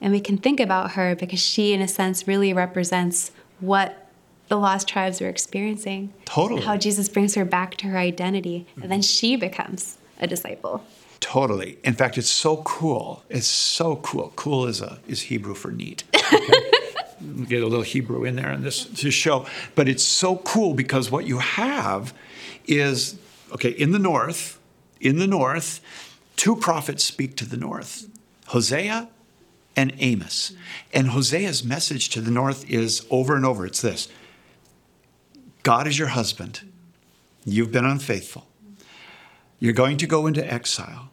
And we can think about her because she, in a sense, really represents what the lost tribes were experiencing. Totally. How Jesus brings her back to her identity. And mm-hmm. then she becomes a disciple. Totally. In fact, it's so cool. It's so cool. Cool is a is Hebrew for neat. Okay? [laughs] Get a little Hebrew in there in this to show. But it's so cool because what you have is okay in the north. In the north, two prophets speak to the north: Hosea and Amos. And Hosea's message to the north is over and over. It's this: God is your husband. You've been unfaithful. You're going to go into exile,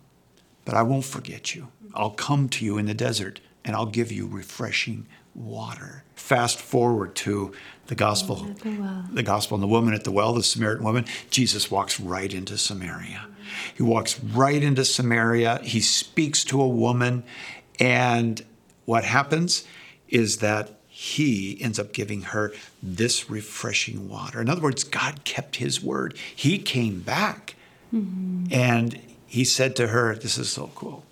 but I won't forget you. I'll come to you in the desert and I'll give you refreshing water. Fast forward to the gospel, the well. the gospel and the woman at the well, the Samaritan woman. Jesus walks right into Samaria. He walks right into Samaria. He speaks to a woman, and what happens is that he ends up giving her this refreshing water. In other words, God kept his word. He came back mm-hmm. and he said to her, This is so cool.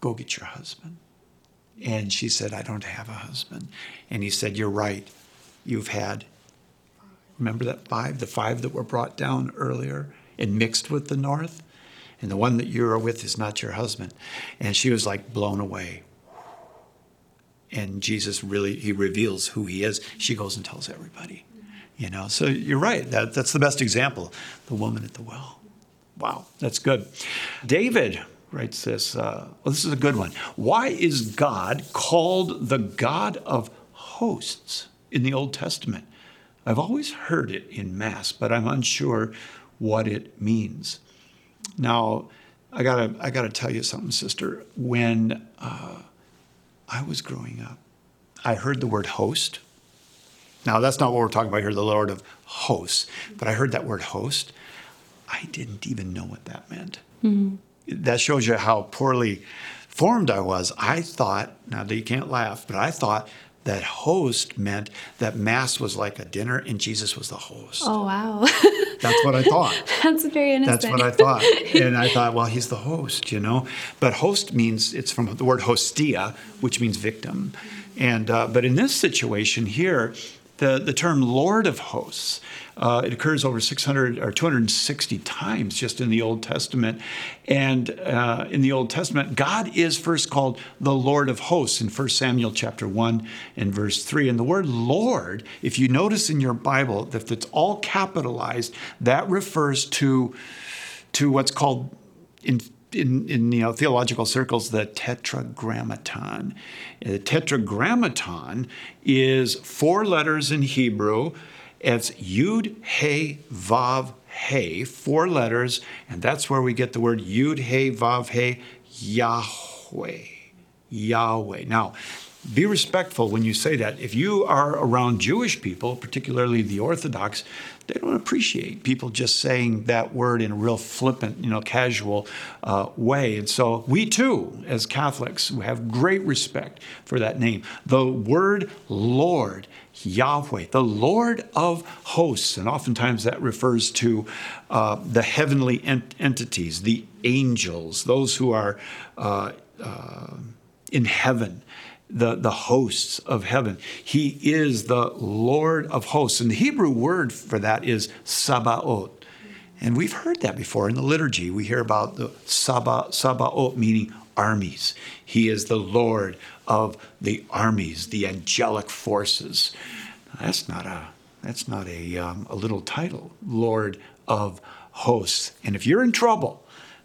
Go get your husband. And she said, I don't have a husband. And he said, You're right. You've had, remember that five? The five that were brought down earlier and mixed with the north? And the one that you are with is not your husband. And she was like blown away. And Jesus really, he reveals who he is. She goes and tells everybody. You know, so you're right. That, that's the best example. The woman at the well. Wow, that's good. David writes this. Uh, well, this is a good one. Why is God called the God of hosts in the Old Testament? I've always heard it in Mass, but I'm unsure what it means. Now, I gotta, I gotta tell you something, sister. When uh, I was growing up, I heard the word host. Now, that's not what we're talking about here, the Lord of hosts, but I heard that word host. I didn't even know what that meant. That shows you how poorly formed I was. I thought, now that you can't laugh, but I thought that host meant that Mass was like a dinner and Jesus was the host. Oh, wow. [laughs] That's what I thought. [laughs] That's very innocent. That's what I thought. [laughs] And I thought, well, he's the host, you know. But host means it's from the word hostia, which means victim. And uh, but in this situation here, the the term Lord of hosts uh, it occurs over 600 or 260 times just in the Old Testament. And uh, in the Old Testament, God is first called the Lord of hosts in 1 Samuel chapter 1 and verse 3. And the word Lord, if you notice in your Bible, that it's all capitalized, that refers to, to what's called in in, in you know, theological circles, the tetragrammaton. The tetragrammaton is four letters in Hebrew. It's Yud, He, Vav, He, four letters, and that's where we get the word Yud, He, Vav, He, Yahweh. Yahweh. Now, be respectful when you say that. If you are around Jewish people, particularly the Orthodox, they don't appreciate people just saying that word in a real flippant, you know, casual uh, way. And so we too, as Catholics, have great respect for that name. The word Lord, Yahweh, the Lord of hosts, and oftentimes that refers to uh, the heavenly ent- entities, the angels, those who are uh, uh, in heaven the, the hosts of heaven. He is the Lord of hosts. And the Hebrew word for that is Sabaoth. And we've heard that before in the liturgy. We hear about the Saba, Sabaoth, meaning armies. He is the Lord of the armies, the angelic forces. That's not a, that's not a, um, a little title, Lord of hosts. And if you're in trouble,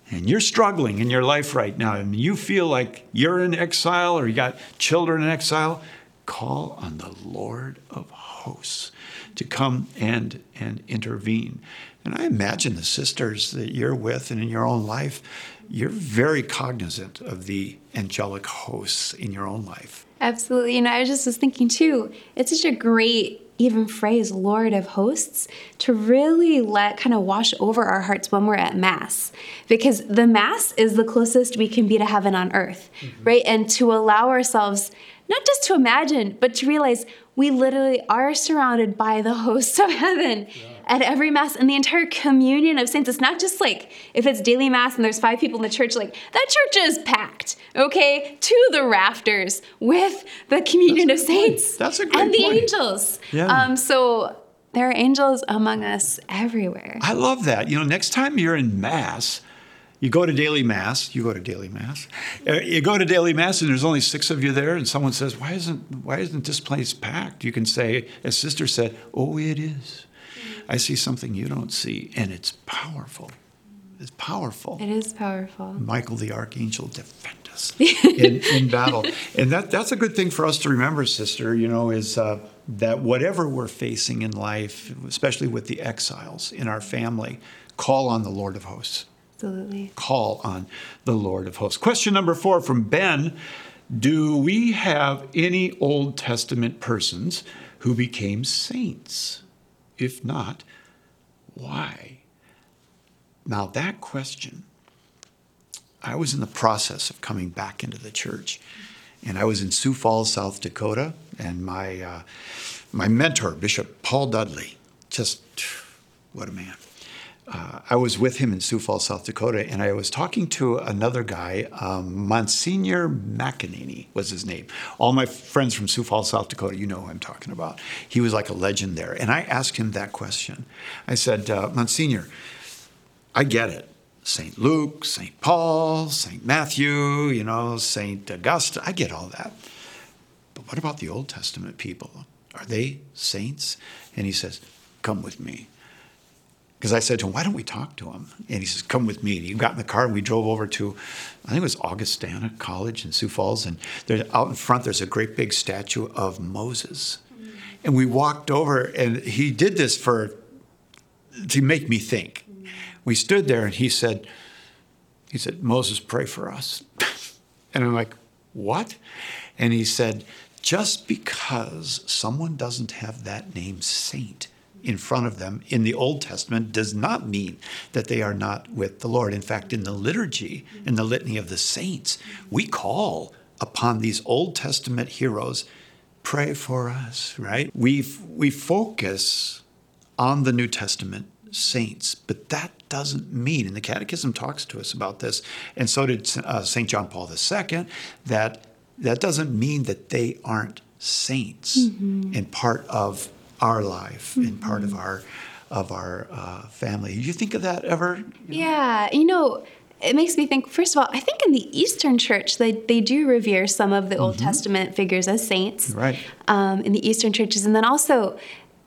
and you're struggling in your life right now and you feel like you're in exile or you got children in exile, call on the Lord of hosts to come and, and intervene. And I imagine the sisters that you're with and in your own life, you're very cognizant of the angelic hosts in your own life. Absolutely. Know, I just was thinking too, it's such a great even phrase Lord of hosts to really let kind of wash over our hearts when we're at Mass. Because the Mass is the closest we can be to heaven on earth, mm-hmm. right? And to allow ourselves not just to imagine, but to realize we literally are surrounded by the hosts of heaven. Yeah. At every mass and the entire communion of saints. It's not just like if it's daily mass and there's five people in the church, like that church is packed, okay, to the rafters with the communion of saints. Point. That's a great And the point. angels. Yeah. Um, so there are angels among us everywhere. I love that. You know, next time you're in Mass, you go to daily Mass. You go to daily Mass. Uh, You go to daily Mass, and there's only six of you there, and someone says, "Why isn't Why isn't this place packed?" You can say, as Sister said, "Oh, it is. I see something you don't see, and it's powerful. It's powerful." It is powerful. Michael the archangel defend us [laughs] in, in battle, and that that's a good thing for us to remember, sister. You know, is uh, that whatever we're facing in life, especially with the exiles in our family, call on the Lord of Hosts. Absolutely. Call on the Lord of Hosts. Question number four from Ben: Do we have any Old Testament persons who became saints? If not, why? Now that question I was in the process of coming back into the church, and I was in Sioux Falls, South Dakota, and my uh, my mentor, Bishop Paul Dudley, just what a man. Uh, I was with him in Sioux Falls, South Dakota, and I was talking to another guy, um, Monsignor McEnany was his name. All my friends from Sioux Falls, South Dakota, you know who I'm talking about. He was like a legend there. And I asked him that question. I said, uh, Monsignor, I get it. St. Luke, St. Paul, St. Matthew, you know, St. Augustine, I get all that. But what about the Old Testament people? Are they saints? And he says, Come with me. Because I said to him, Why don't we talk to him? And he says, Come with me. And he got in the car and we drove over to, I think it was Augustana College in Sioux Falls. And there, out in front, there's a great big statue of Moses. Mm. And we walked over, and he did this for to make me think. Mm. We stood there, and he said, he said, Moses, pray for us. [laughs] and I'm like, what? And he said, just because someone doesn't have that name saint in front of them in the Old Testament does not mean that they are not with the Lord. In fact, in the liturgy, in the litany of the saints, we call upon these Old Testament heroes, pray for us, right? We we focus on the New Testament saints, but that doesn't mean, and the Catechism talks to us about this, and so did uh, St. John Paul II, that that doesn't mean that they aren't saints Mm-hmm. and part of our life and part of our of our uh, family. Do you think of that ever? Yeah, you know, it makes me think, first of all, I think in the Eastern Church, they, they do revere some of the Old Testament figures as saints. Right. Um, in the Eastern churches. And then also,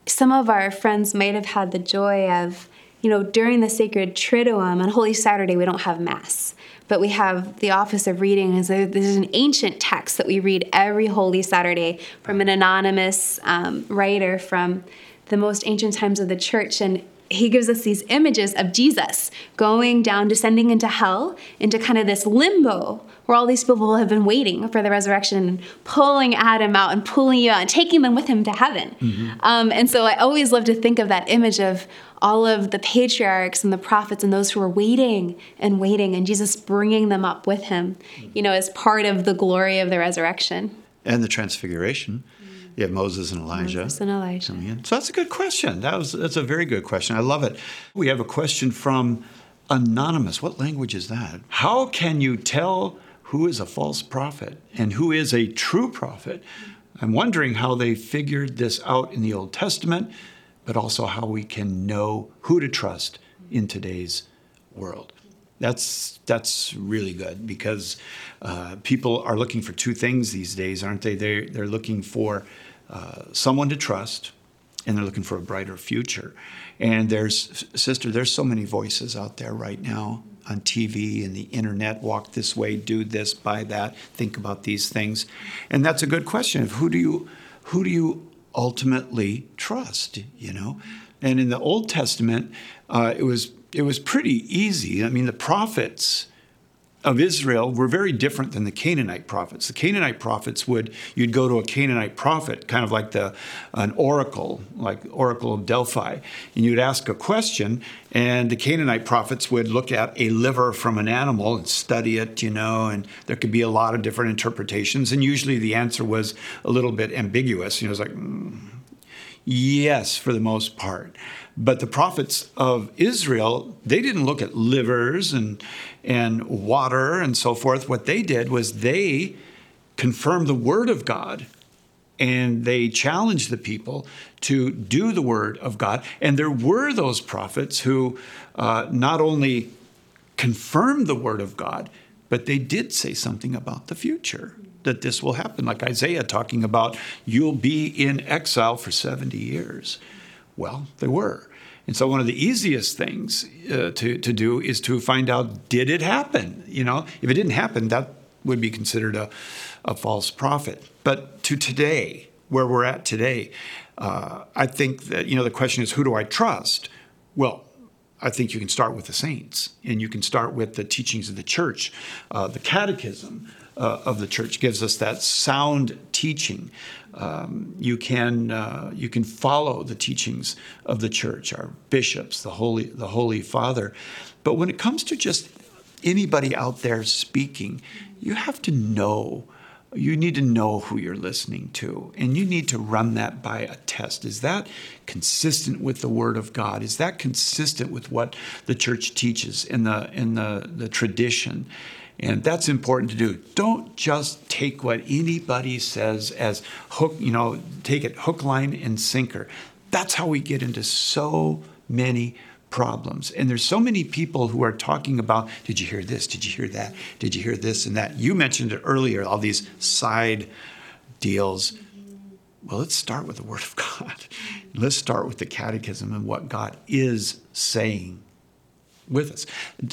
some of our friends might have had the joy of, you know, during the sacred Triduum on Holy Saturday, we don't have Mass. But we have the office of reading. So this is an ancient text that we read every Holy Saturday from an anonymous um, writer from the most ancient times of the church. And he gives us these images of Jesus going down, descending into hell, into kind of this limbo where all these people have been waiting for the resurrection, and pulling Adam out and pulling you out and taking them with him to heaven. Um, and so I always love to think of that image of all of the patriarchs and the prophets and those who are waiting and waiting, and Jesus bringing them up with him, you know, as part of the glory of the resurrection. And the Transfiguration. You have Moses and Elijah. Moses and Elijah. coming in. So that's a good question. That was that's a very good question. I love it. We have a question from anonymous. What language is that? How can you tell who is a false prophet and who is a true prophet? I'm wondering how they figured this out in the Old Testament, but also how we can know who to trust in today's world. That's that's really good because uh, people are looking for two things these days, aren't they? They they're looking for uh, someone to trust, and they're looking for a brighter future. And there's sister, there's so many voices out there right now on TV and the internet. Walk this way, do this, buy that, think about these things, and that's a good question of who do you who do you ultimately trust? You know, and in the Old Testament, uh, it was it was pretty easy. I mean, the prophets of Israel were very different than the Canaanite prophets. The Canaanite prophets would you'd go to a Canaanite prophet, kind of like the an oracle, like Oracle of Delphi, and you'd ask a question, and the Canaanite prophets would look at a liver from an animal and study it, you know, and there could be a lot of different interpretations, and usually the answer was a little bit ambiguous. You know, it's like. Mm, Yes, for the most part. But the prophets of Israel, they didn't look at livers and, and water and so forth. What they did was they confirmed the word of God and they challenged the people to do the word of God. And there were those prophets who uh, not only confirmed the word of God, but they did say something about the future that this will happen, like Isaiah talking about, you'll be in exile for 70 years. Well, they were. And so, one of the easiest things uh, to, to do is to find out did it happen? You know, if it didn't happen, that would be considered a, a false prophet. But to today, where we're at today, uh, I think that, you know, the question is who do I trust? Well, I think you can start with the saints and you can start with the teachings of the church. Uh, the catechism uh, of the church gives us that sound teaching. Um, you can uh, you can follow the teachings of the church, our bishops, the holy the Holy Father. But when it comes to just anybody out there speaking, you have to know you need to know who you're listening to and you need to run that by a test. Is that consistent with the word of god? Is that consistent with what the church teaches in the in the, the tradition and that's important to do don't just take what anybody says as hook you know take it hook line and sinker that's how we get into so many problems. And there's so many people who are talking about, did you hear this? Did you hear that? Did you hear this and that? You mentioned it earlier, all these side deals. Well, let's start with the Word of God. Let's start with the Catechism and what God is saying with us.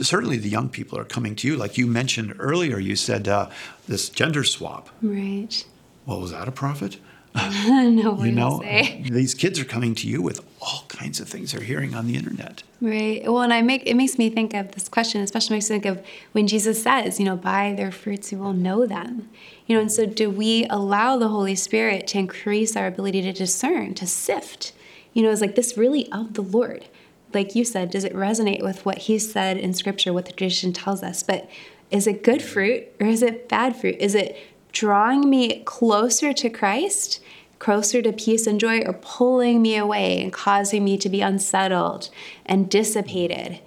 Certainly, the young people are coming to you. Like you mentioned earlier, you said uh, this gender swap. Right. Well, was that a prophet? [laughs] no, [laughs] you know, [laughs] these kids are coming to you with all kinds of things they're hearing on the internet. Right. Well, and I make it makes me think of this question, especially makes me think of when Jesus says, you know, by their fruits you will know them. You know, and so do we allow the Holy Spirit to increase our ability to discern, to sift? You know, is like this really of the Lord? Like you said, does it resonate with what He said in Scripture, what the tradition tells us? But is it good fruit or is it bad fruit? Is it drawing me closer to Christ, closer to peace and joy, or pulling me away and causing me to be unsettled and dissipated.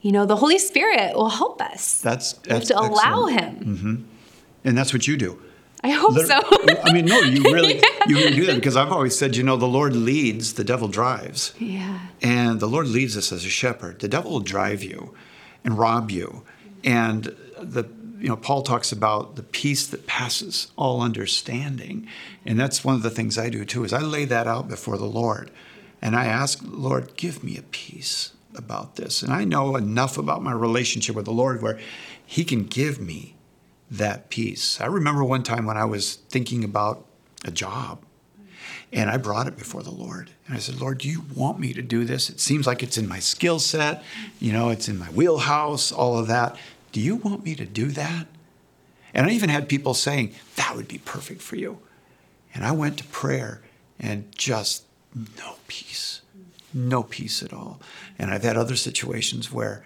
You know, the Holy Spirit will help us. That's, that's to allow. Him. Mm-hmm. And that's what you do. I hope so. I mean, no, you really [laughs] you really do that because I've always said, you know, the Lord leads, the devil drives. Yeah. And the Lord leads us as a shepherd. The devil will drive you and rob you. And the you know, Paul talks about the peace that passes all understanding. And that's one of the things I do too, is I lay that out before the Lord. And I ask, Lord, give me a peace about this. And I know enough about my relationship with the Lord where He can give me that peace. I remember one time when I was thinking about a job and I brought it before the Lord. And I said, Lord, do you want me to do this? It seems like it's in my skill set, you know, it's in my wheelhouse, all of that. Do you want me to do that? And I even had people saying, That would be perfect for you. And I went to prayer and just no peace, no peace at all. And I've had other situations where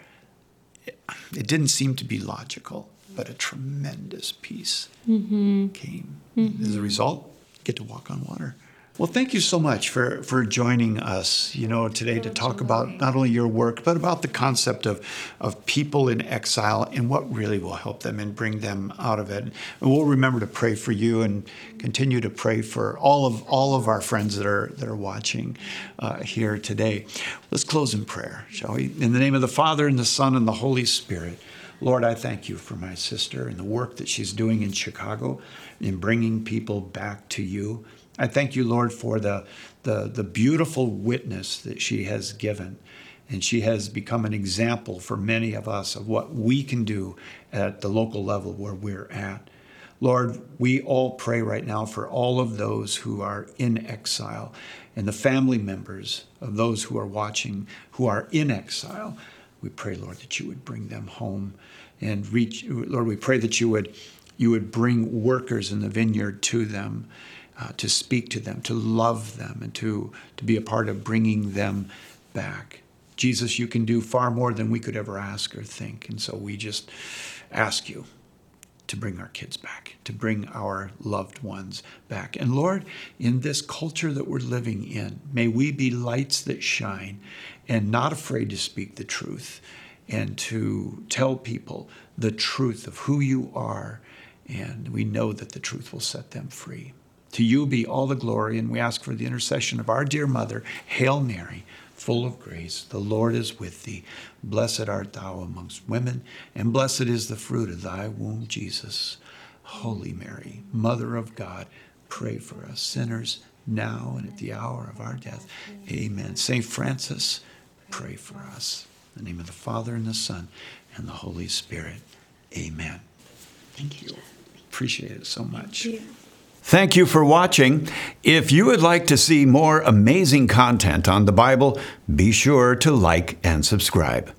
it, it didn't seem to be logical, but a tremendous peace mm-hmm. came. Mm-hmm. As a result, get to walk on water. Well, thank you so much for, for joining us, you know, today to talk about not only your work, but about the concept of, of people in exile and what really will help them and bring them out of it. And we'll remember to pray for you and continue to pray for all of all of our friends that are that are watching uh, here today. Let's close in prayer, shall we? In the name of the Father and the Son and the Holy Spirit. Lord, I thank you for my sister and the work that she's doing in Chicago in bringing people back to you. I thank you, Lord, for the, the, the beautiful witness that she has given. And she has become an example for many of us of what we can do at the local level where we're at. Lord, we all pray right now for all of those who are in exile and the family members of those who are watching who are in exile. We pray, Lord, that you would bring them home and reach. Lord, we pray that you would you would bring workers in the vineyard to them uh, to speak to them, to love them, and to, to be a part of bringing them back. Jesus, you can do far more than we could ever ask or think. And so we just ask you to bring our kids back, to bring our loved ones back. And Lord, in this culture that we're living in, may we be lights that shine and not afraid to speak the truth and to tell people the truth of who you are. And we know that the truth will set them free. To you be all the glory, and we ask for the intercession of our dear mother, Hail Mary, full of grace. The Lord is with thee. Blessed art thou amongst women, and blessed is the fruit of thy womb, Jesus. Holy Mary, Mother of God, pray for us sinners now and at the hour of our death. Amen. Saint Francis, pray for us. In the name of the Father, and the Son, and the Holy Spirit. Amen. Thank you. Appreciate it so much. Thank you for watching. If you would like to see more amazing content on the Bible, be sure to like and subscribe.